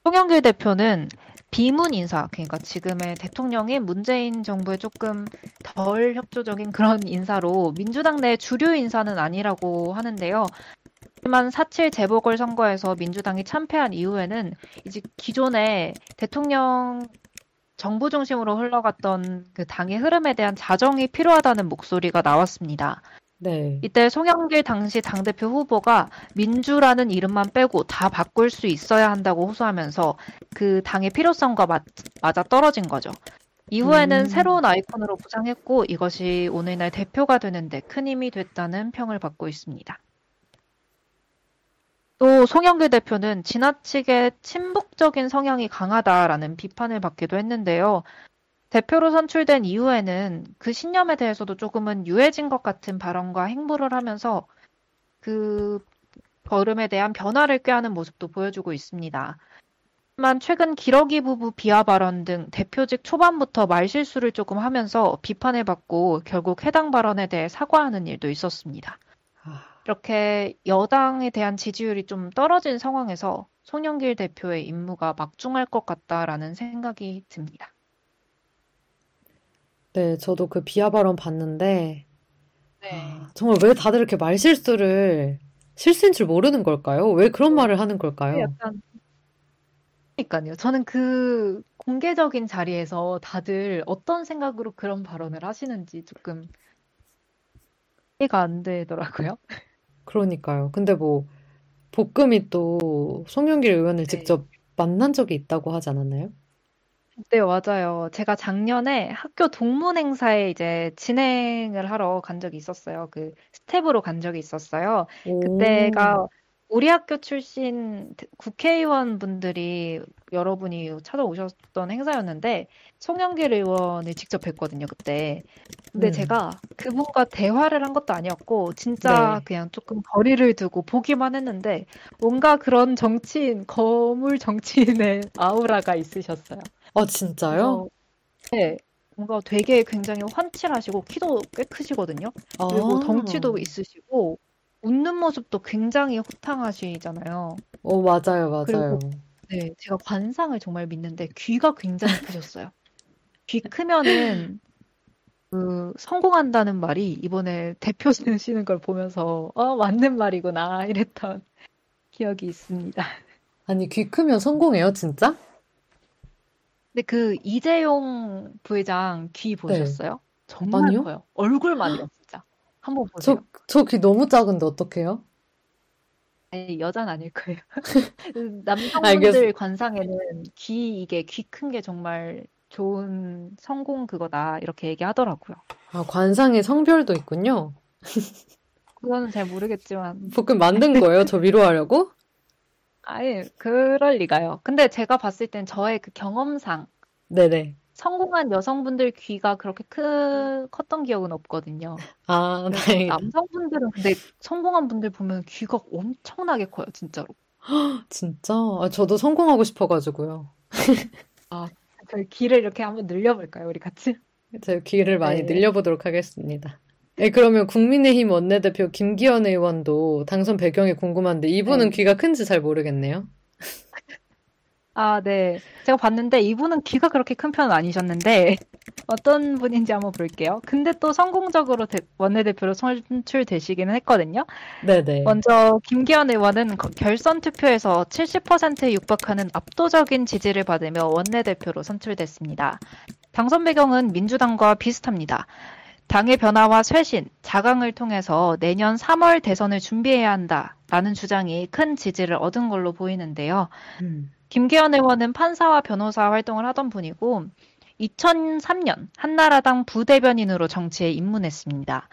[SPEAKER 1] 송영길 대표는 비문 인사, 그러니까 지금의 대통령이 문재인 정부에 조금 덜 협조적인 그런 인사로 민주당 내 주류 인사는 아니라고 하는데요. 하지만 4.7 재보궐 선거에서 민주당이 참패한 이후에는 이제 기존의 대통령 정부 중심으로 흘러갔던 그 당의 흐름에 대한 자정이 필요하다는 목소리가 나왔습니다.
[SPEAKER 2] 네.
[SPEAKER 1] 이때 송영길 당시 당대표 후보가 민주라는 이름만 빼고 다 바꿀 수 있어야 한다고 호소하면서 그 당의 필요성과 맞, 맞아 떨어진 거죠. 이후에는
[SPEAKER 2] 음,
[SPEAKER 1] 새로운 아이콘으로 부상했고 이것이 오늘날 대표가 되는데 큰 힘이 됐다는 평을 받고 있습니다. 또 송영길 대표는 지나치게 친북적인 성향이 강하다라는 비판을 받기도 했는데요. 대표로 선출된 이후에는 그 신념에 대해서도 조금은 유해진 것 같은 발언과 행보를 하면서 그 걸음에 대한 변화를 꾀하는 모습도 보여주고 있습니다. 하지만 최근 기러기 부부 비하 발언 등 대표직 초반부터 말실수를 조금 하면서 비판을 받고 결국 해당 발언에 대해 사과하는 일도 있었습니다.
[SPEAKER 2] 아,
[SPEAKER 1] 이렇게 여당에 대한 지지율이 좀 떨어진 상황에서 송영길 대표의 임무가 막중할 것 같다라는 생각이 듭니다.
[SPEAKER 2] 네, 저도 그 비하 발언 봤는데,
[SPEAKER 1] 네.
[SPEAKER 2] 아, 정말 왜 다들 이렇게 말실수를 실수인 줄 모르는 걸까요? 왜 그런 말을 하는 걸까요?
[SPEAKER 1] 약간 그러니까요. 저는 그 공개적인 자리에서 다들 어떤 생각으로 그런 발언을 하시는지 조금 이해가 안 되더라고요.
[SPEAKER 2] 그러니까요. 근데 뭐, 복금이 또 송영길 의원을
[SPEAKER 1] 네.
[SPEAKER 2] 직접 만난 적이 있다고 하지 않았나요?
[SPEAKER 1] 네, 맞아요. 제가 작년에 학교 동문 행사에 이제 진행을 하러 간 적이 있었어요. 그 스텝으로 간 적이 있었어요.
[SPEAKER 2] 오,
[SPEAKER 1] 그때가 우리 학교 출신 국회의원 분들이 여러분이 찾아오셨던 행사였는데 송영길 의원을 직접 뵀거든요, 그때. 근데
[SPEAKER 2] 음,
[SPEAKER 1] 제가 그분과 대화를 한 것도 아니었고 진짜
[SPEAKER 2] 네.
[SPEAKER 1] 그냥 조금 거리를 두고 보기만 했는데 뭔가 그런 정치인, 거물 정치인의 [LAUGHS] 아우라가 있으셨어요.
[SPEAKER 2] 아, 진짜요?
[SPEAKER 1] 그래서 네, 뭔가 되게 굉장히 환칠하시고 키도 꽤 크시거든요.
[SPEAKER 2] 아,
[SPEAKER 1] 그리고 덩치도 있으시고 웃는 모습도 굉장히 호탕하시잖아요.
[SPEAKER 2] 어, 맞아요,
[SPEAKER 1] 그리고
[SPEAKER 2] 맞아요.
[SPEAKER 1] 네, 제가 관상을 정말 믿는데 귀가 굉장히 크셨어요. 귀 크면은 그 성공한다는 말이 이번에 대표 되시는 걸 보면서 어, 맞는 말이구나 이랬던 기억이 있습니다.
[SPEAKER 2] 아니, 귀 크면 성공해요, 진짜?
[SPEAKER 1] 근데 그 이재용 부회장 귀
[SPEAKER 2] 네.
[SPEAKER 1] 보셨어요? 정말
[SPEAKER 2] 아니요?
[SPEAKER 1] 커요. 얼굴만해요, 진짜. 한번
[SPEAKER 2] 저,
[SPEAKER 1] 보세요.
[SPEAKER 2] 저귀 너무 작은데 어떡해요?
[SPEAKER 1] 아니, 여자는 아닐 거예요. 그 [LAUGHS]
[SPEAKER 2] 알겠어.
[SPEAKER 1] 남성분들 관상에는 귀, 이게 귀 큰 게 정말 좋은 성공 그거다, 이렇게 얘기하더라고요.
[SPEAKER 2] 아, 관상에 성별도 있군요.
[SPEAKER 1] 그거는 잘 모르겠지만, [LAUGHS]
[SPEAKER 2] 볶음 만든 거예요? 저 위로하려고?
[SPEAKER 1] 아예, 그럴 리가요. 근데 제가 봤을 땐 저의 그 경험상,
[SPEAKER 2] 네네.
[SPEAKER 1] 성공한 여성분들 귀가 그렇게 크, 컸던 기억은 없거든요.
[SPEAKER 2] 아, 다행이다.
[SPEAKER 1] 남성분들은 근데 성공한 분들 보면 귀가 엄청나게 커요, 진짜로. [GASPS]
[SPEAKER 2] 진짜? 아, 저도 성공하고 싶어가지고요. [LAUGHS]
[SPEAKER 1] 아, 저희 길을 이렇게 한번 늘려볼까요, 우리 같이? [LAUGHS]
[SPEAKER 2] 제 귀를 많이
[SPEAKER 1] 네.
[SPEAKER 2] 늘려보도록 하겠습니다. 네, 그러면 국민의힘 원내대표 김기현 의원도 당선 배경이 궁금한데 이분은
[SPEAKER 1] 네.
[SPEAKER 2] 귀가 큰지 잘 모르겠네요.
[SPEAKER 1] 아, 네. 제가 봤는데 이분은 귀가 그렇게 큰 편은 아니셨는데 [LAUGHS] 어떤 분인지 한번 볼게요. 근데 또 성공적으로 대- 원내대표로 선출되시기는 했거든요.
[SPEAKER 2] 네네.
[SPEAKER 1] 먼저 김기현 의원은 거- 결선 투표에서 70%에 육박하는 압도적인 지지를 받으며 원내대표로 선출됐습니다. 당선 배경은 민주당과 비슷합니다. 당의 변화와 쇄신, 자강을 통해서 내년 3월 대선을 준비해야 한다라는 주장이 큰 지지를 얻은 걸로 보이는데요.
[SPEAKER 2] 음,
[SPEAKER 1] 김기현 의원은 판사와 변호사 활동을 하던 분이고 2003년 한나라당 부대변인으로 정치에 입문했습니다.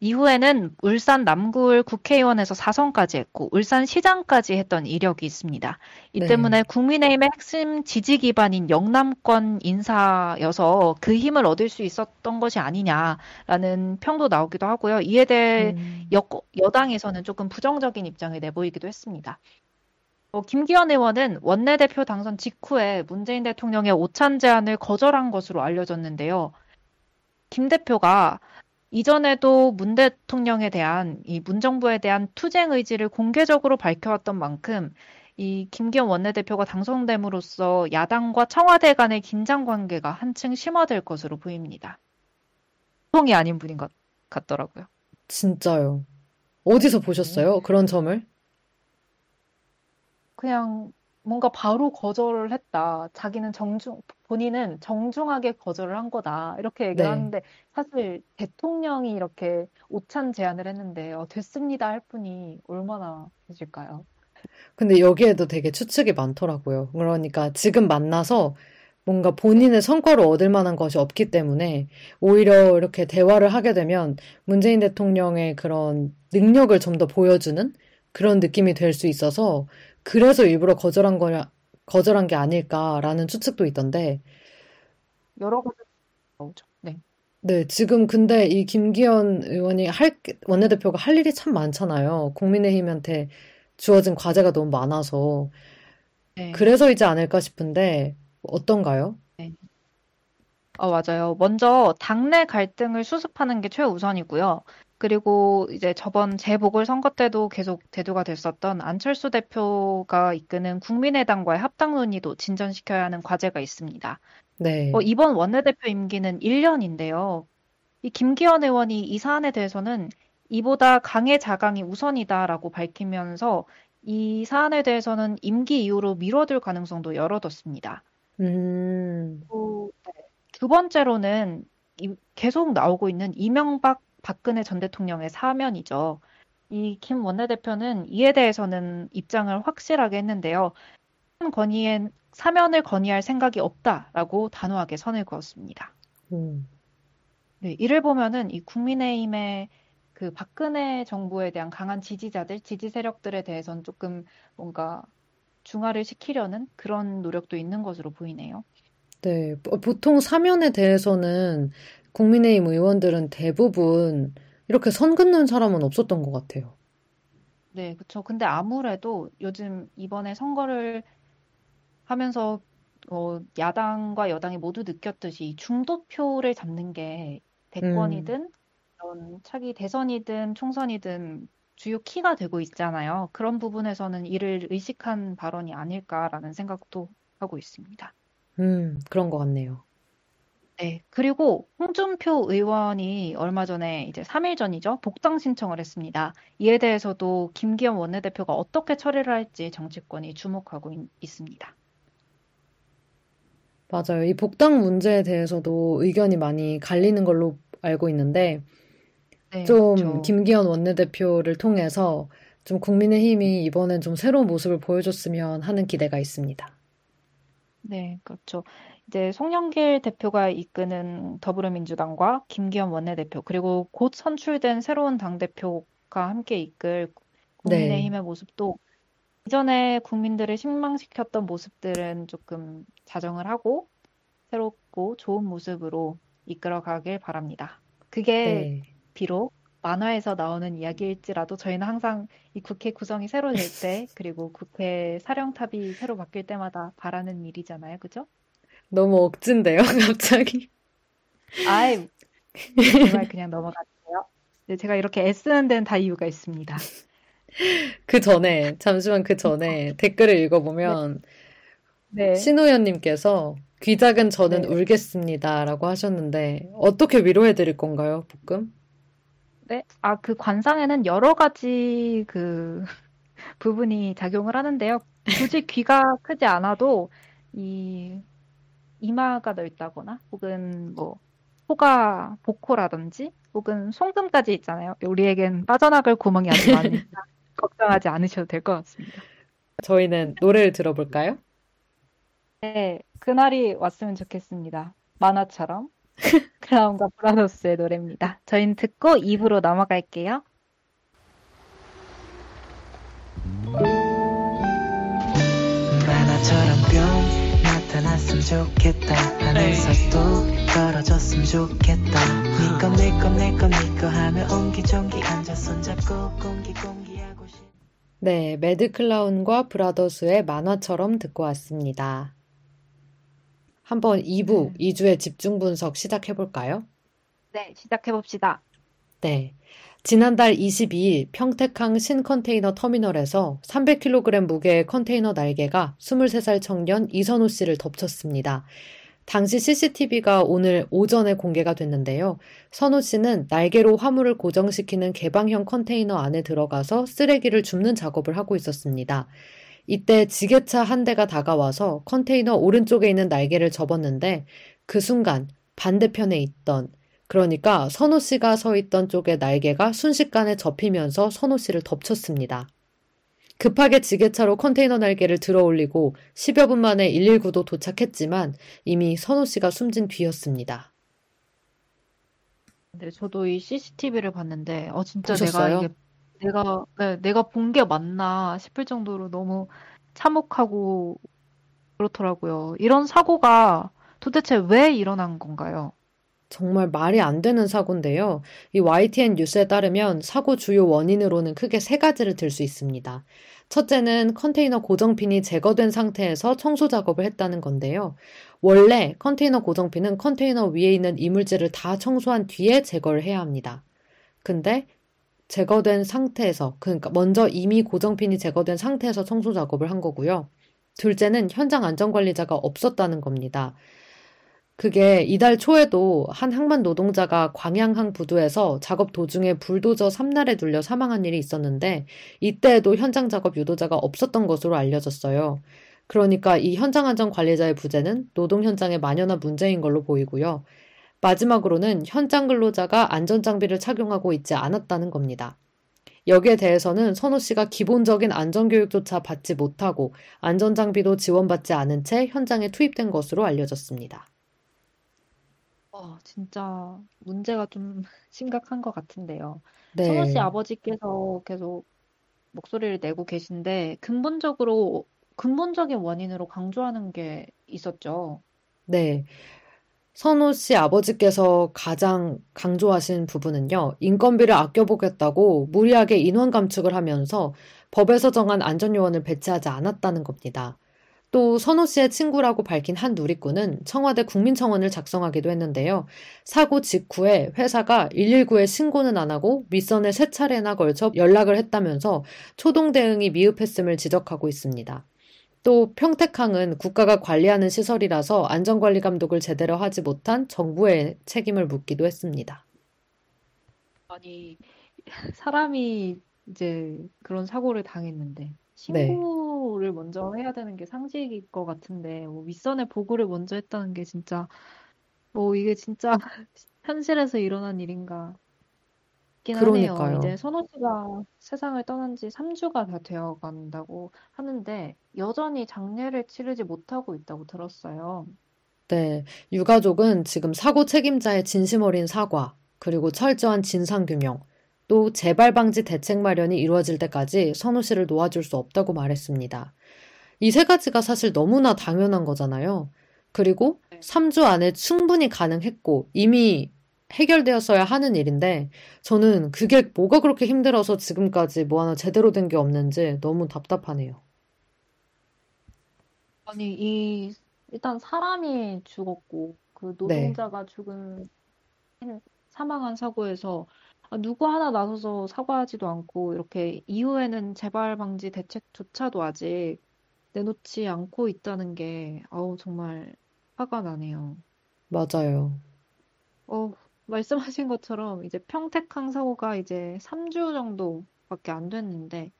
[SPEAKER 1] 이후에는 울산 남구을 국회의원에서 4선까지 했고 울산 시장까지 했던 이력이 있습니다. 이
[SPEAKER 2] 네.
[SPEAKER 1] 때문에 국민의힘의 핵심 지지 기반인 영남권 인사여서 그 힘을 얻을 수 있었던 것이 아니냐라는 평도 나오기도 하고요. 이에 대해
[SPEAKER 2] 음,
[SPEAKER 1] 여, 여당에서는 조금 부정적인 입장을 내보이기도 했습니다. 어, 김기현 의원은 원내대표 당선 직후에 문재인 대통령의 오찬 제안을 거절한 것으로 알려졌는데요. 김 대표가 이전에도 문 대통령에 대한 이 문정부에 대한 투쟁 의지를 공개적으로 밝혀왔던 만큼 이 김기현 원내대표가 당선됨으로써 야당과 청와대 간의 긴장 관계가 한층 심화될 것으로 보입니다. 보통이 아닌 분인 것 같더라고요.
[SPEAKER 2] 진짜요. 어디서 보셨어요? 그런 점을?
[SPEAKER 1] 그냥 뭔가 바로 거절을 했다. 자기는 정중, 본인은 정중하게 거절을 한 거다. 이렇게 얘기를
[SPEAKER 2] 네.
[SPEAKER 1] 하는데 사실 대통령이 이렇게 오찬 제안을 했는데 어, 됐습니다 할 분이 얼마나 계실까요?
[SPEAKER 2] 근데 여기에도 되게 추측이 많더라고요. 그러니까 지금 만나서 뭔가 본인의 성과를 얻을 만한 것이 없기 때문에 오히려 이렇게 대화를 하게 되면 문재인 대통령의 그런 능력을 좀 더 보여주는 그런 느낌이 될 수 있어서 그래서 일부러 거절한 거냐, 거절한 게 아닐까라는 추측도 있던데,
[SPEAKER 1] 여러 가지 나오죠. 네.
[SPEAKER 2] 네, 지금 근데 이 김기현 의원이 할, 게- 원내대표가 할 일이 참 많잖아요. 국민의힘한테 주어진 과제가 너무 많아서.
[SPEAKER 1] 네.
[SPEAKER 2] 그래서이지 않을까 싶은데, 어떤가요?
[SPEAKER 1] 어, 맞아요. 먼저 당내 갈등을 수습하는 게 최우선이고요. 그리고 이제 저번 재보궐 선거 때도 계속 대두가 됐었던 안철수 대표가 이끄는 국민의당과의 합당 논의도 진전시켜야 하는 과제가 있습니다.
[SPEAKER 2] 네.
[SPEAKER 1] 어, 이번 원내대표 임기는 1년인데요. 이 김기현 의원이 이 사안에 대해서는 이보다 강의 자강이 우선이다라고 밝히면서 이 사안에 대해서는 임기 이후로 미뤄둘 가능성도 열어뒀습니다.
[SPEAKER 2] 음,
[SPEAKER 1] 또, 네. 두 번째로는 이- 계속 나오고 있는 이명박 박근혜 전 대통령의 사면이죠. 이 김 원내대표는 이에 대해서는 입장을 확실하게 했는데요. 건의엔 사면을 건의할 생각이 없다라고 단호하게 선을 그었습니다.
[SPEAKER 2] 음,
[SPEAKER 1] 네, 이를 보면은 이 국민의힘의 그 박근혜 정부에 대한 강한 지지자들, 지지 세력들에 대해서는 조금 뭔가 중화를 시키려는 그런 노력도 있는 것으로 보이네요.
[SPEAKER 2] 네. 보- 보통 사면에 대해서는 국민의힘 의원들은 대부분 이렇게 선 긋는 사람은 없었던 것 같아요.
[SPEAKER 1] 네, 그렇죠. 근데 아무래도 요즘 이번에 선거를 하면서 어, 야당과 여당이 모두 느꼈듯이 중도표를 잡는 게 대권이든 이런 차기 대선이든 총선이든 주요 키가 되고 있잖아요. 그런 부분에서는 이를 의식한 발언이 아닐까라는 생각도 하고 있습니다.
[SPEAKER 2] 음, 그런 것 같네요.
[SPEAKER 1] 네, 그리고 홍준표 의원이 얼마 전에 이제 3일 전이죠. 복당 신청을 했습니다. 이에 대해서도 김기현 원내대표가 어떻게 처리를 할지 정치권이 주목하고 있, 있습니다.
[SPEAKER 2] 맞아요. 이 복당 문제에 대해서도 의견이 많이 갈리는 걸로 알고 있는데,
[SPEAKER 1] 네,
[SPEAKER 2] 좀
[SPEAKER 1] 그렇죠.
[SPEAKER 2] 김기현 원내대표를 통해서 좀 국민의힘이 이번엔 좀 새로운 모습을 보여줬으면 하는 기대가 있습니다.
[SPEAKER 1] 네, 그렇죠. 이제 송영길 대표가 이끄는 더불어민주당과 김기현 원내대표, 그리고 곧 선출된 새로운 당 대표가 함께 이끌
[SPEAKER 2] 네.
[SPEAKER 1] 국민의힘의 모습도 이전에 국민들을 실망시켰던 모습들은 조금 자정을 하고 새롭고 좋은 모습으로 이끌어가길 바랍니다. 그게
[SPEAKER 2] 네.
[SPEAKER 1] 비록 만화에서 나오는 이야기일지라도 저희는 항상 이 국회 구성이 새로 될 때, [LAUGHS] 그리고 국회 사령탑이 새로 바뀔 때마다 바라는 일이잖아요. 그죠?
[SPEAKER 2] 너무 억진데요, [LAUGHS] 갑자기.
[SPEAKER 1] 아이, 정말 그냥 넘어가세요. 제가 이렇게 애쓰는 데는 다 이유가 있습니다.
[SPEAKER 2] 그 전에, 잠시만 그 전에 댓글을 읽어보면, 네. 신호연님께서 귀작은 저는 네. 울겠습니다 라고 하셨는데, 어떻게 위로해드릴 건가요, 볶음?
[SPEAKER 1] 네, 아, 그 관상에는 여러 가지 그 [LAUGHS] 부분이 작용을 하는데요. 굳이 귀가 크지 않아도 이 이마가 넓다거나 혹은 뭐 코가 보코라든지 혹은 송금까지 있잖아요. 우리에겐 빠져나갈 구멍이 아주 많으니까 [LAUGHS] 걱정하지 않으셔도 될 것 같습니다.
[SPEAKER 2] 저희는 노래를 들어볼까요?
[SPEAKER 1] 네, 그날이 왔으면 좋겠습니다. 만화처럼. [LAUGHS] 크라운과 브라더스의 노래입니다. 저희는 듣고 2부로 넘어갈게요. 나타났으면 좋겠다 하늘서 또 떨어졌으면 좋겠다 니꺼 내꺼 내꺼 니꺼 하며 옹기종기 앉아 손잡고 공기 공기하고 싶
[SPEAKER 2] 네, 매드클라운과 브라더스의 만화처럼 듣고 왔습니다. 한번 2부, 네. 2주의 집중 분석 시작해 볼까요?
[SPEAKER 1] 네, 시작해 봅시다.
[SPEAKER 2] 네. 지난달 22일 평택항 신컨테이너 터미널에서 300kg 무게의 컨테이너 날개가 23살 청년 이선호 씨를 덮쳤습니다. 당시 CCTV가 오늘 오전에 공개가 됐는데요. 선호 씨는 날개로 화물을 고정시키는 개방형 컨테이너 안에 들어가서 쓰레기를 줍는 작업을 하고 있었습니다. 이때 지게차 한 대가 다가와서 컨테이너 오른쪽에 있는 날개를 접었는데 그 순간 반대편에 있던 그러니까 선호 씨가 서 있던 쪽의 날개가 순식간에 접히면서 선호 씨를 덮쳤습니다. 급하게 지게차로 컨테이너 날개를 들어 올리고 10여 분 만에 119도 도착했지만 이미 선호 씨가 숨진 뒤였습니다.
[SPEAKER 1] 네, 저도 이 CCTV를 봤는데, 어, 진짜 보셨어요? 내가 이게 내가 네, 내가 본 게 맞나 싶을 정도로 너무 참혹하고 그렇더라고요. 이런 사고가 도대체 왜 일어난 건가요?
[SPEAKER 2] 정말 말이 안 되는 사고인데요. 이 YTN 뉴스에 따르면 사고 주요 원인으로는 크게 세 가지를 들 수 있습니다. 첫째는 컨테이너 고정핀이 제거된 상태에서 청소 작업을 했다는 건데요. 원래 컨테이너 고정핀은 컨테이너 위에 있는 이물질을 다 청소한 뒤에 제거를 해야 합니다. 근데 제거된 상태에서, 그러니까 먼저 이미 고정핀이 제거된 상태에서 청소 작업을 한 거고요. 둘째는 현장 안전관리자가 없었다는 겁니다. 그게 이달 초에도 한 항만 노동자가 광양항 부두에서 작업 도중에 불도저 삼날에 눌려 사망한 일이 있었는데 이때에도 현장 작업 유도자가 없었던 것으로 알려졌어요. 그러니까 이 현장 안전 관리자의 부재는 노동 현장의 만연한 문제인 걸로 보이고요. 마지막으로는 현장 근로자가 안전 장비를 착용하고 있지 않았다는 겁니다. 여기에 대해서는 선호 씨가 기본적인 안전교육조차 받지 못하고 안전장비도 지원받지 않은 채 현장에 투입된 것으로 알려졌습니다.
[SPEAKER 1] 어, 진짜 문제가 좀 [LAUGHS] 심각한 것 같은데요. 네. 선호 씨 아버지께서 계속 목소리를 내고 계신데 근본적으로 근본적인 원인으로 강조하는 게 있었죠.
[SPEAKER 2] 네. 선우 씨 아버지께서 가장 강조하신 부분은요, 인건비를 아껴보겠다고 무리하게 인원 감축을 하면서 법에서 정한 안전요원을 배치하지 않았다는 겁니다. 또 선호 씨의 친구라고 밝힌 한 누리꾼은 청와대 국민청원을 작성하기도 했는데요. 사고 직후에 회사가 119에 신고는 안 하고 윗선에 세 차례나 걸쳐 연락을 했다면서 초동 대응이 미흡했음을 지적하고 있습니다. 또 평택항은 국가가 관리하는 시설이라서 안전관리 감독을 제대로 하지 못한 정부의 책임을 묻기도 했습니다.
[SPEAKER 1] 아니, 사람이 이제 그런 사고를 당했는데 신고를 네. 먼저 해야 되는 게 상식일 것 같은데 뭐 윗선에 보고를 먼저 했다는 게 진짜 뭐 이게 진짜 [LAUGHS] 현실에서 일어난 일인가. 그러니까요. 이제 선호 씨가 세상을 떠난 지 3주가 다 되어 간다고 하는데 여전히 장례를 치르지 못하고 있다고 들었어요.
[SPEAKER 2] 네. 유가족은 지금 사고 책임자의 진심 어린 사과, 그리고 철저한 진상규명, 또 재발 방지 대책 마련이 이루어질 때까지 선호 씨를 놓아줄 수 없다고 말했습니다. 이 세 가지가 사실 너무나 당연한 거잖아요. 그리고 3주 안에 충분히 가능했고 이미 해결되었어야 하는 일인데 저는 그게 뭐가 그렇게 힘들어서 지금까지 뭐 하나 제대로 된 게 없는지 너무 답답하네요.
[SPEAKER 1] 아니, 이, 일단 사람이 죽었고, 그
[SPEAKER 2] 네,
[SPEAKER 1] 노동자가 죽은, 사망한 사고에서 아, 누구 하나 나서서 사과하지도 않고, 이렇게 이후에는 재발 방지 대책조차도 아직 내놓지 않고 있다는 게, 아우, 정말 화가 나네요.
[SPEAKER 2] 맞아요.
[SPEAKER 1] 어, 말씀하신 것처럼 이제 평택항 사고가 이제 3주 정도밖에 안 됐는데,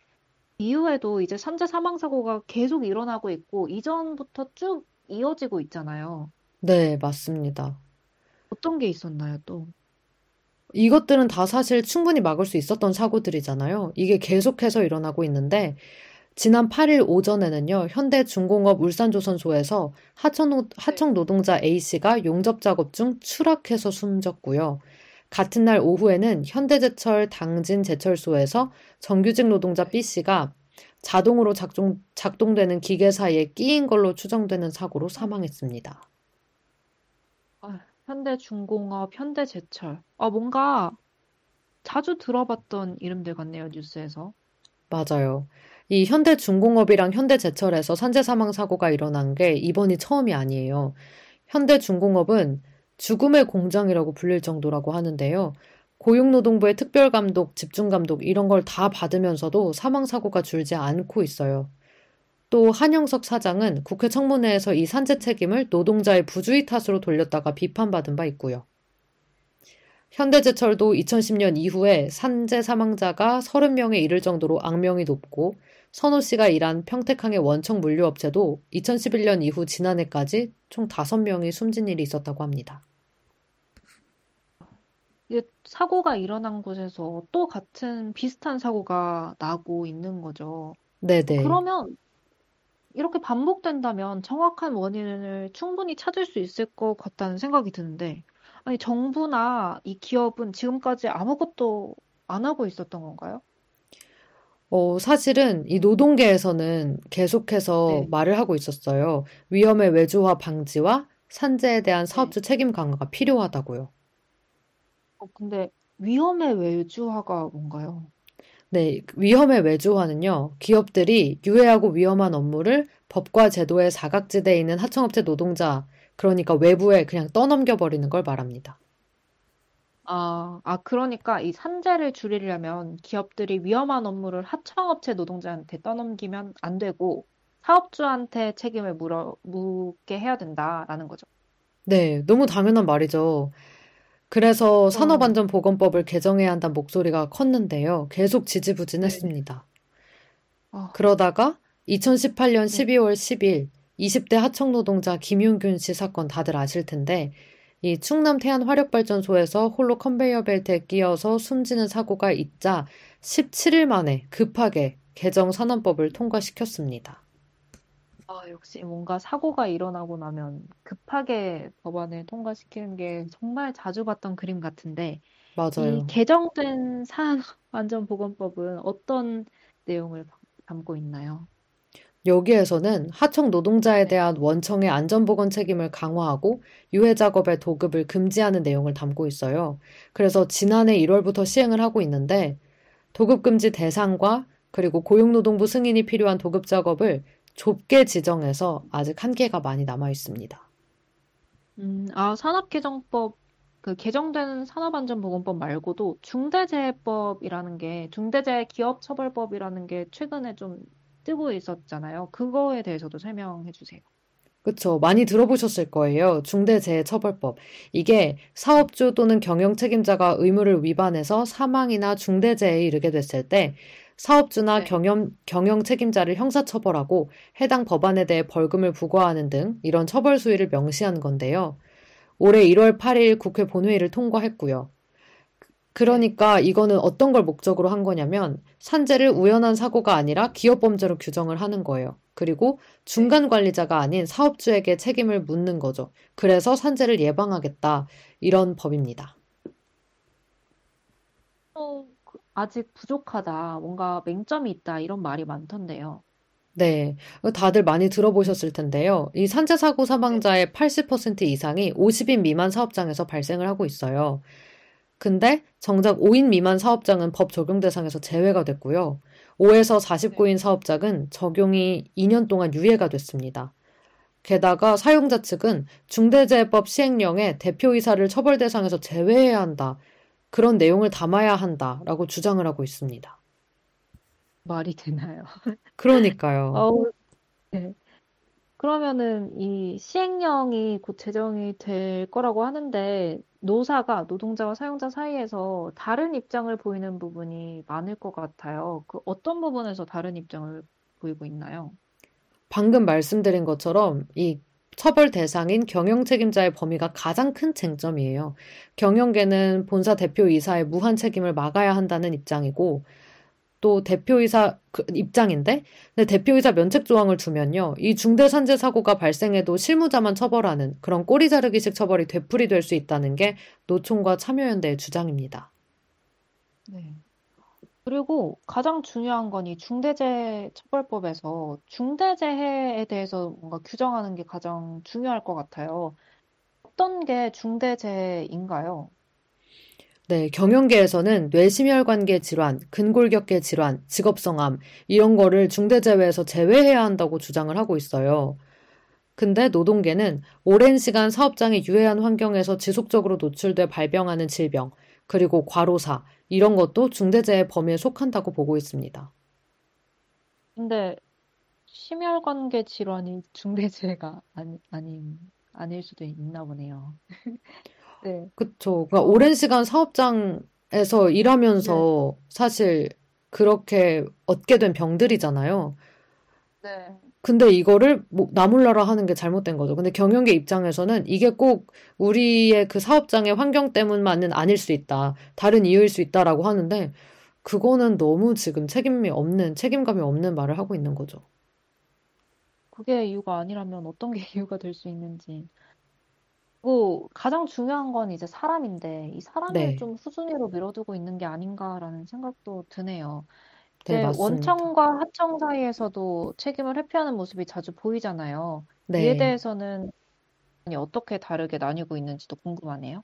[SPEAKER 1] 이후에도 이제 산재 사망 사고가 계속 일어나고 있고, 이전부터 쭉 이어지고 있잖아요.
[SPEAKER 2] 네, 맞습니다.
[SPEAKER 1] 어떤 게 있었나요, 또?
[SPEAKER 2] 이것들은 다 사실 충분히 막을 수 있었던 사고들이잖아요. 이게 계속해서 일어나고 있는데, 지난 8일 오전에는요, 현대중공업 울산조선소에서 하청,
[SPEAKER 1] 네.
[SPEAKER 2] 하청 노동자 A씨가 용접 작업 중 추락해서 숨졌고요. 같은 날 오후에는 현대제철 당진 제철소에서 정규직 노동자 B씨가 자동으로 작동, 작동되는 기계 사이에 끼인 걸로 추정되는 사고로 사망했습니다.
[SPEAKER 1] 아, 현대중공업, 현대제철. 아, 뭔가 자주 들어봤던 이름들 같네요, 뉴스에서.
[SPEAKER 2] 맞아요. 이 현대중공업이랑 현대제철에서 산재 사망 사고가 일어난 게 이번이 처음이 아니에요. 현대중공업은 죽음의 공장이라고 불릴 정도라고 하는데요. 고용노동부의 특별감독, 집중감독 이런 걸 다 받으면서도 사망 사고가 줄지 않고 있어요. 또 한영석 사장은 국회 청문회에서 이 산재 책임을 노동자의 부주의 탓으로 돌렸다가 비판받은 바 있고요. 현대제철도 2010년 이후에 산재 사망자가 30명에 이를 정도로 악명이 높고 선호 씨가 일한 평택항의 원청 물류업체도 2011년 이후 지난해까지 총 5명이 숨진 일이 있었다고 합니다.
[SPEAKER 1] 사고가 일어난 곳에서 또 같은 비슷한 사고가 나고 있는 거죠. 어,
[SPEAKER 2] 네네.
[SPEAKER 1] 그러면 이렇게 반복된다면 정확한 원인을 충분히 찾을 수 있을 것 같다는 생각이 드는데, 아니, 정부나 이 기업은 지금까지 아무것도 안 하고 있었던 건가요?
[SPEAKER 2] 어, 사실은 이 노동계에서는 계속해서
[SPEAKER 1] 네,
[SPEAKER 2] 말을 하고 있었어요. 위험의 외주화 방지와 산재에 대한
[SPEAKER 1] 네.
[SPEAKER 2] 사업주 책임 강화가 필요하다고요.
[SPEAKER 1] 어, 근데 위험의 외주화가 뭔가요?
[SPEAKER 2] 네, 위험의 외주화는요, 기업들이 유해하고 위험한 업무를 법과 제도의 사각지대에 있는 하청업체 노동자, 그러니까 외부에 그냥 떠넘겨 버리는 걸 말합니다.
[SPEAKER 1] 아, 아, 그러니까 이 산재를 줄이려면 기업들이 위험한 업무를 하청업체 노동자한테 떠넘기면 안 되고 사업주한테 책임을 물어, 묻게 해야 된다라는 거죠.
[SPEAKER 2] 네, 너무 당연한 말이죠. 그래서
[SPEAKER 1] 그럼,
[SPEAKER 2] 산업안전보건법을 개정해야 한다는 목소리가 컸는데요. 계속
[SPEAKER 1] 네.
[SPEAKER 2] 지지부진했습니다.
[SPEAKER 1] 아,
[SPEAKER 2] 그러다가 2018년
[SPEAKER 1] 네.
[SPEAKER 2] 12월 10일 20대 하청 노동자 김윤균 씨 사건 다들 아실 텐데 이 충남 태안 화력발전소에서 홀로 컨베이어 벨트에 끼어서 숨지는 사고가 있자 17일 만에 급하게 개정 산안법을 통과시켰습니다.
[SPEAKER 1] 아, 역시 뭔가 사고가 일어나고 나면 급하게 법안을 통과시키는 게 정말 자주 봤던 그림 같은데 이
[SPEAKER 2] 맞아요.
[SPEAKER 1] 개정된 산안전보건법은 어떤 내용을 담고 있나요?
[SPEAKER 2] 여기에서는 하청 노동자에
[SPEAKER 1] 네.
[SPEAKER 2] 대한 원청의 안전보건 책임을 강화하고 유해 작업의 도급을 금지하는 내용을 담고 있어요. 그래서 지난해 1월부터 시행을 하고 있는데 도급 금지 대상과 그리고 고용노동부 승인이 필요한 도급 작업을 좁게 지정해서 아직 한계가 많이 남아 있습니다.
[SPEAKER 1] 음, 아, 산업개정법, 그 개정된 산업안전보건법 말고도 중대재해법이라는 게, 중대재해기업처벌법이라는 게 최근에 좀 뜨고 있었잖아요. 그거에 대해서도 설명해 주세요.
[SPEAKER 2] 그쵸. 많이 들어보셨을 거예요. 중대재해처벌법. 이게
[SPEAKER 1] 네.
[SPEAKER 2] 사업주 또는 경영 책임자가 의무를 위반해서 사망이나 중대재해에 이르게 됐을 때 사업주나
[SPEAKER 1] 네.
[SPEAKER 2] 경영, 경영 책임자를 형사처벌하고 해당 법안에 대해 벌금을 부과하는 등 이런 처벌 수위를 명시한 건데요. 올해 1월 8일 국회 본회의를 통과했고요.
[SPEAKER 1] 네.
[SPEAKER 2] 그러니까 이거는 어떤 걸 목적으로 한 거냐면 산재를 우연한 사고가 아니라 기업 범죄로 규정을 하는 거예요. 그리고
[SPEAKER 1] 네.
[SPEAKER 2] 중간 관리자가 아닌 사업주에게 책임을 묻는 거죠. 그래서 산재를 예방하겠다. 이런 법입니다.
[SPEAKER 1] 어, 그- 아직 부족하다. 뭔가 맹점이 있다. 이런 말이 많던데요.
[SPEAKER 2] 네. 다들 많이 들어보셨을 텐데요. 이 산재 사고 사망자의 80% 이상이 50인 미만 사업장에서 발생을 하고 있어요. 근데 정작 5인 미만 사업장은 법 적용 대상에서 제외가 됐고요. 5에서 49인 사업장은 적용이 2년 동안 유예가 됐습니다. 게다가 사용자 측은 중대재해법 시행령에 대표이사를 처벌 대상에서 제외해야 한다. 그런 내용을 담아야 한다라고 주장을 하고 있습니다.
[SPEAKER 1] 말이 되나요? [LAUGHS]
[SPEAKER 2] 그러니까요.
[SPEAKER 1] 어, 네. 그러면은 이 시행령이 곧 제정이 될 거라고 하는데 노사가 노동자와 사용자 사이에서 다른 입장을 보이는 부분이 많을 것 같아요. 그 어떤 부분에서 다른 입장을 보이고 있나요?
[SPEAKER 2] 방금 말씀드린 것처럼 이 처벌 대상인 경영 책임자의 범위가 가장 큰 쟁점이에요. 경영계는 본사 대표이사의 무한 책임을 막아야 한다는 입장이고 또 대표이사 그 입장인데 근데 대표이사 면책 조항을 두면요. 이 중대 산재 사고가 발생해도 실무자만 처벌하는 그런 꼬리 자르기식 처벌이 되풀이될 수 있다는 게 노총과 참여연대의 주장입니다.
[SPEAKER 1] 네. 그리고 가장 중요한 건 이 중대재해 처벌법에서 중대재해에 대해서 뭔가 규정하는 게 가장 중요할 것 같아요. 어떤 게 중대재해인가요?
[SPEAKER 2] 네, 경영계에서는 뇌심혈관계 질환, 근골격계 질환, 직업성암 이런 거를 중대재해에서 제외해야 한다고 주장을 하고 있어요. 근데 노동계는 오랜 시간 사업장의 유해한 환경에서 지속적으로 노출돼 발병하는 질병, 그리고 과로사 이런 것도 중대재해 범위에 속한다고 보고 있습니다.
[SPEAKER 1] 근데 심혈관계 질환이 중대재해가 아니, 아니, 아닐 수도 있나 보네요. [LAUGHS]
[SPEAKER 2] 네. 그쵸. 그러니까 오랜 시간 사업장에서 일하면서 네. 사실 그렇게 얻게 된 병들이잖아요. 네. 근데 이거를 뭐 나몰라라 하는 게 잘못된 거죠. 근데 경영계 입장에서는 이게 꼭 우리의 그 사업장의 환경 때문만은 아닐 수 있다. 다른 이유일 수 있다라고 하는데 그거는 너무 지금 책임이 없는 책임감이 없는 말을 하고 있는 거죠.
[SPEAKER 1] 그게 이유가 아니라면 어떤 게 [LAUGHS] 이유가 될 수 있는지. 그리고 가장 중요한 건 이제 사람인데 이 사람을 네. 좀 후순위로 밀어두고 있는 게 아닌가라는 생각도 드네요. 네, 이제 원청과 하청 사이에서도 책임을 회피하는 모습이 자주 보이잖아요. 이에 네. 대해서는 어떻게 다르게 나뉘고 있는지도 궁금하네요.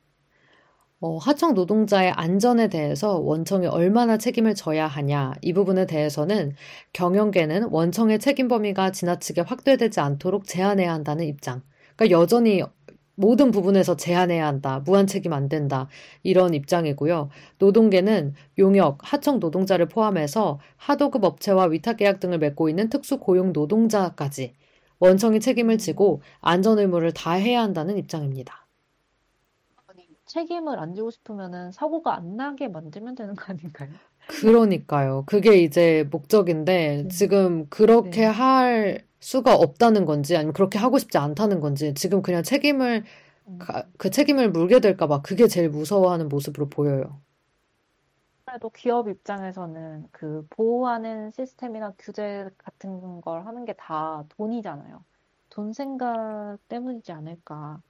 [SPEAKER 2] 어, 하청 노동자의 안전에 대해서 원청이 얼마나 책임을 져야 하냐, 이 부분에 대해서는 경영계는 원청의 책임 범위가 지나치게 확대되지 않도록 제한해야 한다는 입장. 그러니까 여전히 모든 부분에서 제한해야 한다. 무한 책임 안 된다. 이런 입장이고요. 노동계는 용역, 하청 노동자를 포함해서 하도급 업체와 위탁 계약 등을 맺고 있는 특수 고용 노동자까지 원청이 책임을 지고 안전 의무를 다해야 한다는 입장입니다.
[SPEAKER 1] 책임을 안 지고 싶으면 사고가 안 나게 만들면 되는 거 아닌가요?
[SPEAKER 2] 그러니까요. 그게 이제 목적인데 네. 지금 그렇게 네. 할 수가 없다는 건지 아니면 그렇게 하고 싶지 않다는 건지 지금 그냥 책임을 음. 그 책임을 물게 될까 봐 그게 제일 무서워하는 모습으로 보여요.
[SPEAKER 1] 그래도 기업 입장에서는 그 보호하는 시스템이나 규제 같은 걸 하는 게 다 돈이잖아요. 돈 생각 때문이지 않을까.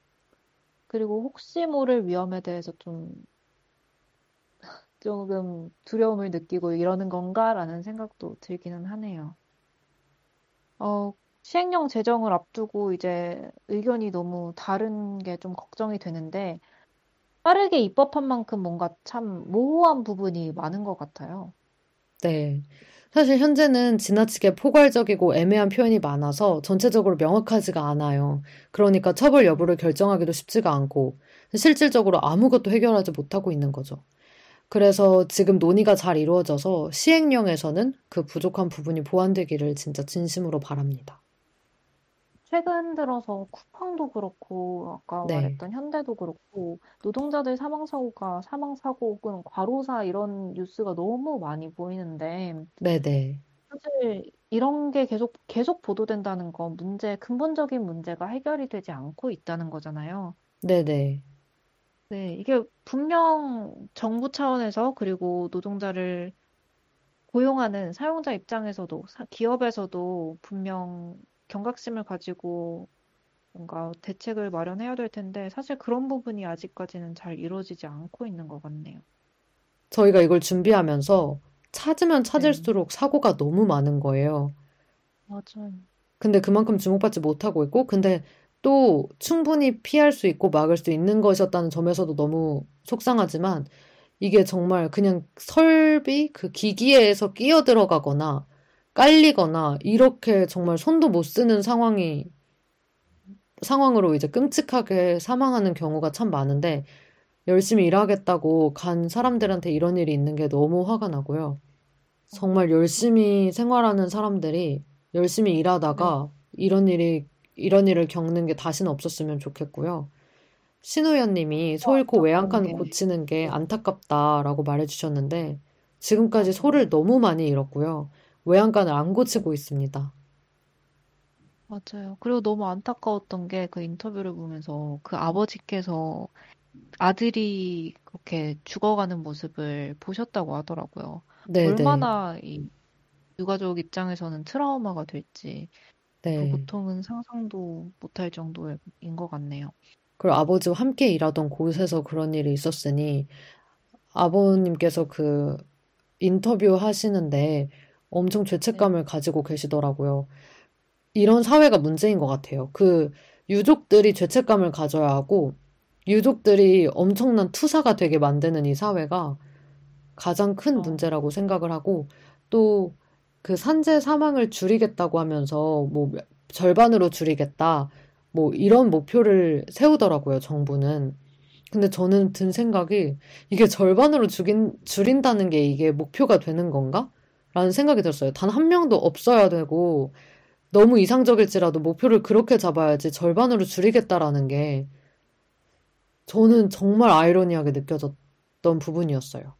[SPEAKER 1] 그리고 혹시 모를 위험에 대해서 좀 조금 두려움을 느끼고 이러는 건가라는 생각도 들기는 하네요. 어, 시행령 제정을 앞두고 이제 의견이 너무 다른 게 좀 걱정이 되는데 빠르게 입법한 만큼 뭔가 참 모호한 부분이 많은 것 같아요.
[SPEAKER 2] 네. 사실 현재는 지나치게 포괄적이고 애매한 표현이 많아서 전체적으로 명확하지가 않아요. 그러니까 처벌 여부를 결정하기도 쉽지가 않고 실질적으로 아무것도 해결하지 못하고 있는 거죠. 그래서 지금 논의가 잘 이루어져서 시행령에서는 그 부족한 부분이 보완되기를 진짜 진심으로 바랍니다.
[SPEAKER 1] 최근 들어서 쿠팡도 그렇고 아까 네. 말했던 현대도 그렇고 노동자들 사망 사고가 사망 사고 혹은 과로사 이런 뉴스가 너무 많이 보이는데
[SPEAKER 2] 네네.
[SPEAKER 1] 사실 이런 게 계속 계속 보도된다는 건 문제 근본적인 문제가 해결이 되지 않고 있다는 거잖아요.
[SPEAKER 2] 네네.
[SPEAKER 1] 네, 이게 분명 정부 차원에서 그리고 노동자를 고용하는 사용자 입장에서도 기업에서도 분명 경각심을 가지고 뭔가 대책을 마련해야 될 텐데 사실 그런 부분이 아직까지는 잘 이루어지지 않고 있는 것 같네요.
[SPEAKER 2] 저희가 이걸 준비하면서 찾으면 찾을수록 네. 사고가 너무 많은 거예요.
[SPEAKER 1] 맞아요.
[SPEAKER 2] 근데 그만큼 주목받지 못하고 있고, 근데 또 충분히 피할 수 있고 막을 수 있는 것이었다는 점에서도 너무 속상하지만, 이게 정말 그냥 설비, 그 기기에서 끼어 들어가거나, 깔리거나, 이렇게 정말 손도 못 쓰는 상황이, 상황으로 이제 끔찍하게 사망하는 경우가 참 많은데, 열심히 일하겠다고 간 사람들한테 이런 일이 있는 게 너무 화가 나고요. 정말 열심히 생활하는 사람들이 열심히 일하다가 이런 일이, 이런 일을 겪는 게 다시는 없었으면 좋겠고요. 신우연 님이 소 잃고 외양간 고치는 게 안타깝다라고 말해주셨는데 지금까지 소를 너무 많이 잃었고요. 외양간을 안 고치고 있습니다.
[SPEAKER 1] 맞아요. 그리고 너무 안타까웠던 게 그 인터뷰를 보면서 그 아버지께서 아들이 그렇게 죽어가는 모습을 보셨다고 하더라고요.
[SPEAKER 2] 네네.
[SPEAKER 1] 얼마나 이 유가족 입장에서는 트라우마가 될지 그
[SPEAKER 2] 네.
[SPEAKER 1] 고통은 상상도 못할 정도인 것 같네요.
[SPEAKER 2] 그리고 아버지와 함께 일하던 곳에서 그런 일이 있었으니 아버님께서 그 인터뷰 하시는데 엄청
[SPEAKER 1] 네.
[SPEAKER 2] 죄책감을 가지고 계시더라고요. 이런 사회가 문제인 것 같아요. 그 유족들이 죄책감을 가져야 하고 유족들이 엄청난 투사가 되게 만드는 이 사회가 가장 큰
[SPEAKER 1] 어,
[SPEAKER 2] 문제라고 생각을 하고 또 그 산재 사망을 줄이겠다고 하면서 뭐 절반으로 줄이겠다 뭐 이런 목표를 세우더라고요, 정부는. 근데 저는 든 생각이 이게 절반으로 줄인, 줄인다는 게 이게 목표가 되는 건가? 라는 생각이 들었어요. 단 한 명도 없어야 되고 너무 이상적일지라도 목표를 그렇게 잡아야지 절반으로 줄이겠다라는 게 저는 정말 아이러니하게 느껴졌던 부분이었어요.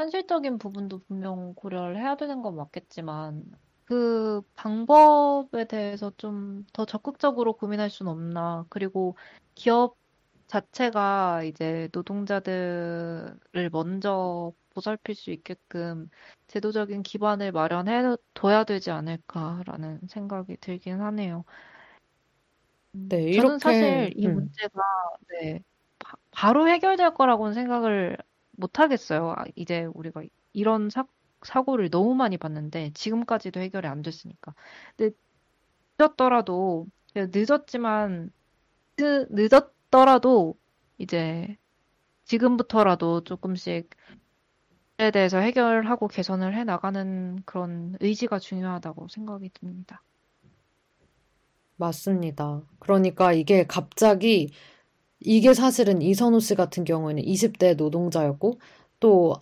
[SPEAKER 1] 현실적인 부분도 분명 고려를 해야 되는 건 맞겠지만, 그 방법에 대해서 좀 더 적극적으로 고민할 수는 없나. 그리고 기업 자체가 이제 노동자들을 먼저 보살필 수 있게끔 제도적인 기반을 마련해 둬야 되지 않을까라는 생각이 들긴 하네요. 음,
[SPEAKER 2] 네,
[SPEAKER 1] 저는
[SPEAKER 2] 이렇게,
[SPEAKER 1] 사실 이
[SPEAKER 2] 음,
[SPEAKER 1] 문제가 네, 바, 바로 해결될 거라고는 생각을 못 하겠어요. 아, 이제 우리가 이런 사, 사고를 너무 많이 봤는데 지금까지도 해결이 안 됐으니까. 늦었더라도 늦었지만 늦, 늦었더라도 이제 지금부터라도 조금씩 에 대해서 해결하고 개선을 해 나가는 그런 의지가 중요하다고 생각이 듭니다.
[SPEAKER 2] 맞습니다. 그러니까 이게 갑자기, 이게 사실은 이선호 씨 같은 경우에는 20대 노동자였고, 또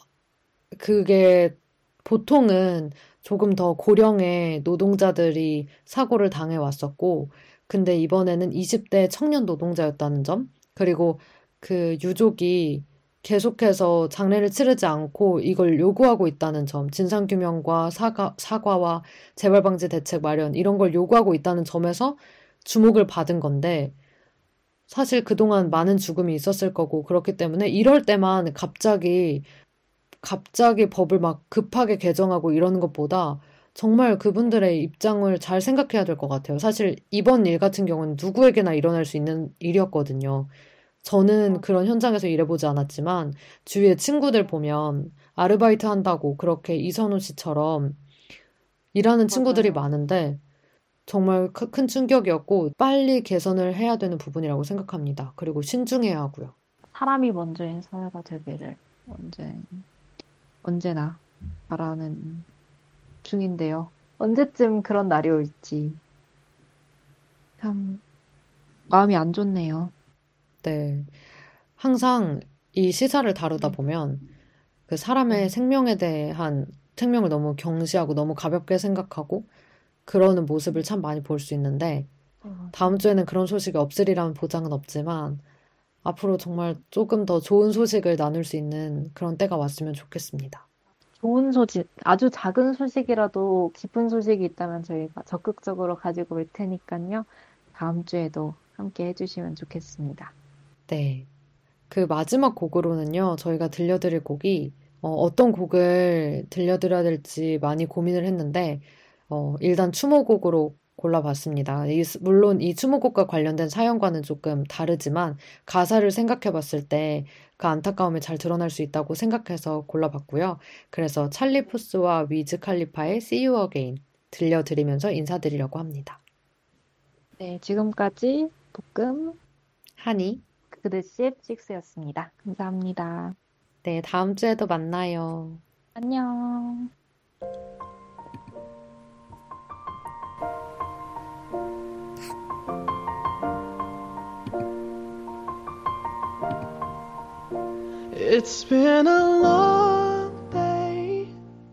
[SPEAKER 2] 그게 보통은 조금 더 고령의 노동자들이 사고를 당해 왔었고, 근데 이번에는 20대 청년 노동자였다는 점, 그리고 그 유족이 계속해서 장례를 치르지 않고 이걸 요구하고 있다는 점, 진상규명과 사과, 사과와 재발방지 대책 마련, 이런 걸 요구하고 있다는 점에서 주목을 받은 건데, 사실 그동안 많은 죽음이 있었을 거고, 그렇기 때문에 이럴 때만 갑자기 갑자기 법을 막 급하게 개정하고 이러는 것보다 정말 그분들의 입장을 잘 생각해야 될 것 같아요. 사실 이번 일 같은 경우는 누구에게나 일어날 수 있는 일이었거든요. 저는 그런 현장에서 일해보지 않았지만 주위에 친구들 보면 아르바이트 한다고 그렇게 이선호 씨처럼 일하는 친구들이. 많은데 정말 크- 큰 충격이었고 빨리 개선을 해야 되는 부분이라고 생각합니다. 그리고 신중해야 하고요.
[SPEAKER 1] 사람이 먼저인 사회가 되기를 언제, 언제나 바라는 중인데요. 언제쯤 그런 날이 올지 참 마음이 안 좋네요.
[SPEAKER 2] 네. 항상 이 시사를 다루다
[SPEAKER 1] 네,
[SPEAKER 2] 보면 그 사람의
[SPEAKER 1] 네,
[SPEAKER 2] 생명에 대한 생명을 너무 경시하고 너무 가볍게 생각하고 그러는 모습을 참 많이 볼 수 있는데
[SPEAKER 1] 네,
[SPEAKER 2] 다음. 주에는 그런 소식이 없으리라는 보장은 없지만 앞으로 정말 조금 더 좋은 소식을 나눌 수 있는 그런 때가 왔으면 좋겠습니다.
[SPEAKER 1] 좋은 소식, 아주 작은 소식이라도 기쁜 소식이 있다면 저희가 적극적으로 가지고 올 테니까요. 다음 주에도 함께 해주시면 좋겠습니다.
[SPEAKER 2] 네. 그 마지막 곡으로는요, 저희가 들려드릴 곡이 어, 어떤 곡을 들려드려야 될지 많이 고민을 했는데, 어, 일단 추모곡으로 골라봤습니다. 이, 물론 이 추모곡과 관련된 사연과는 조금 다르지만 가사를 생각해 봤을 때 그 안타까움이 잘 드러날 수 있다고 생각해서 골라봤고요. 그래서 찰리 푸스와 위즈 칼리파의 See You Again 들려드리면서 인사드리려고 합니다.
[SPEAKER 1] 네, 지금까지 볶음
[SPEAKER 2] 하니
[SPEAKER 1] 그드십 식스였습니다. 감사합니다.
[SPEAKER 2] 네, 다음 주에도 만나요.
[SPEAKER 1] 안녕.
[SPEAKER 3] It's been a long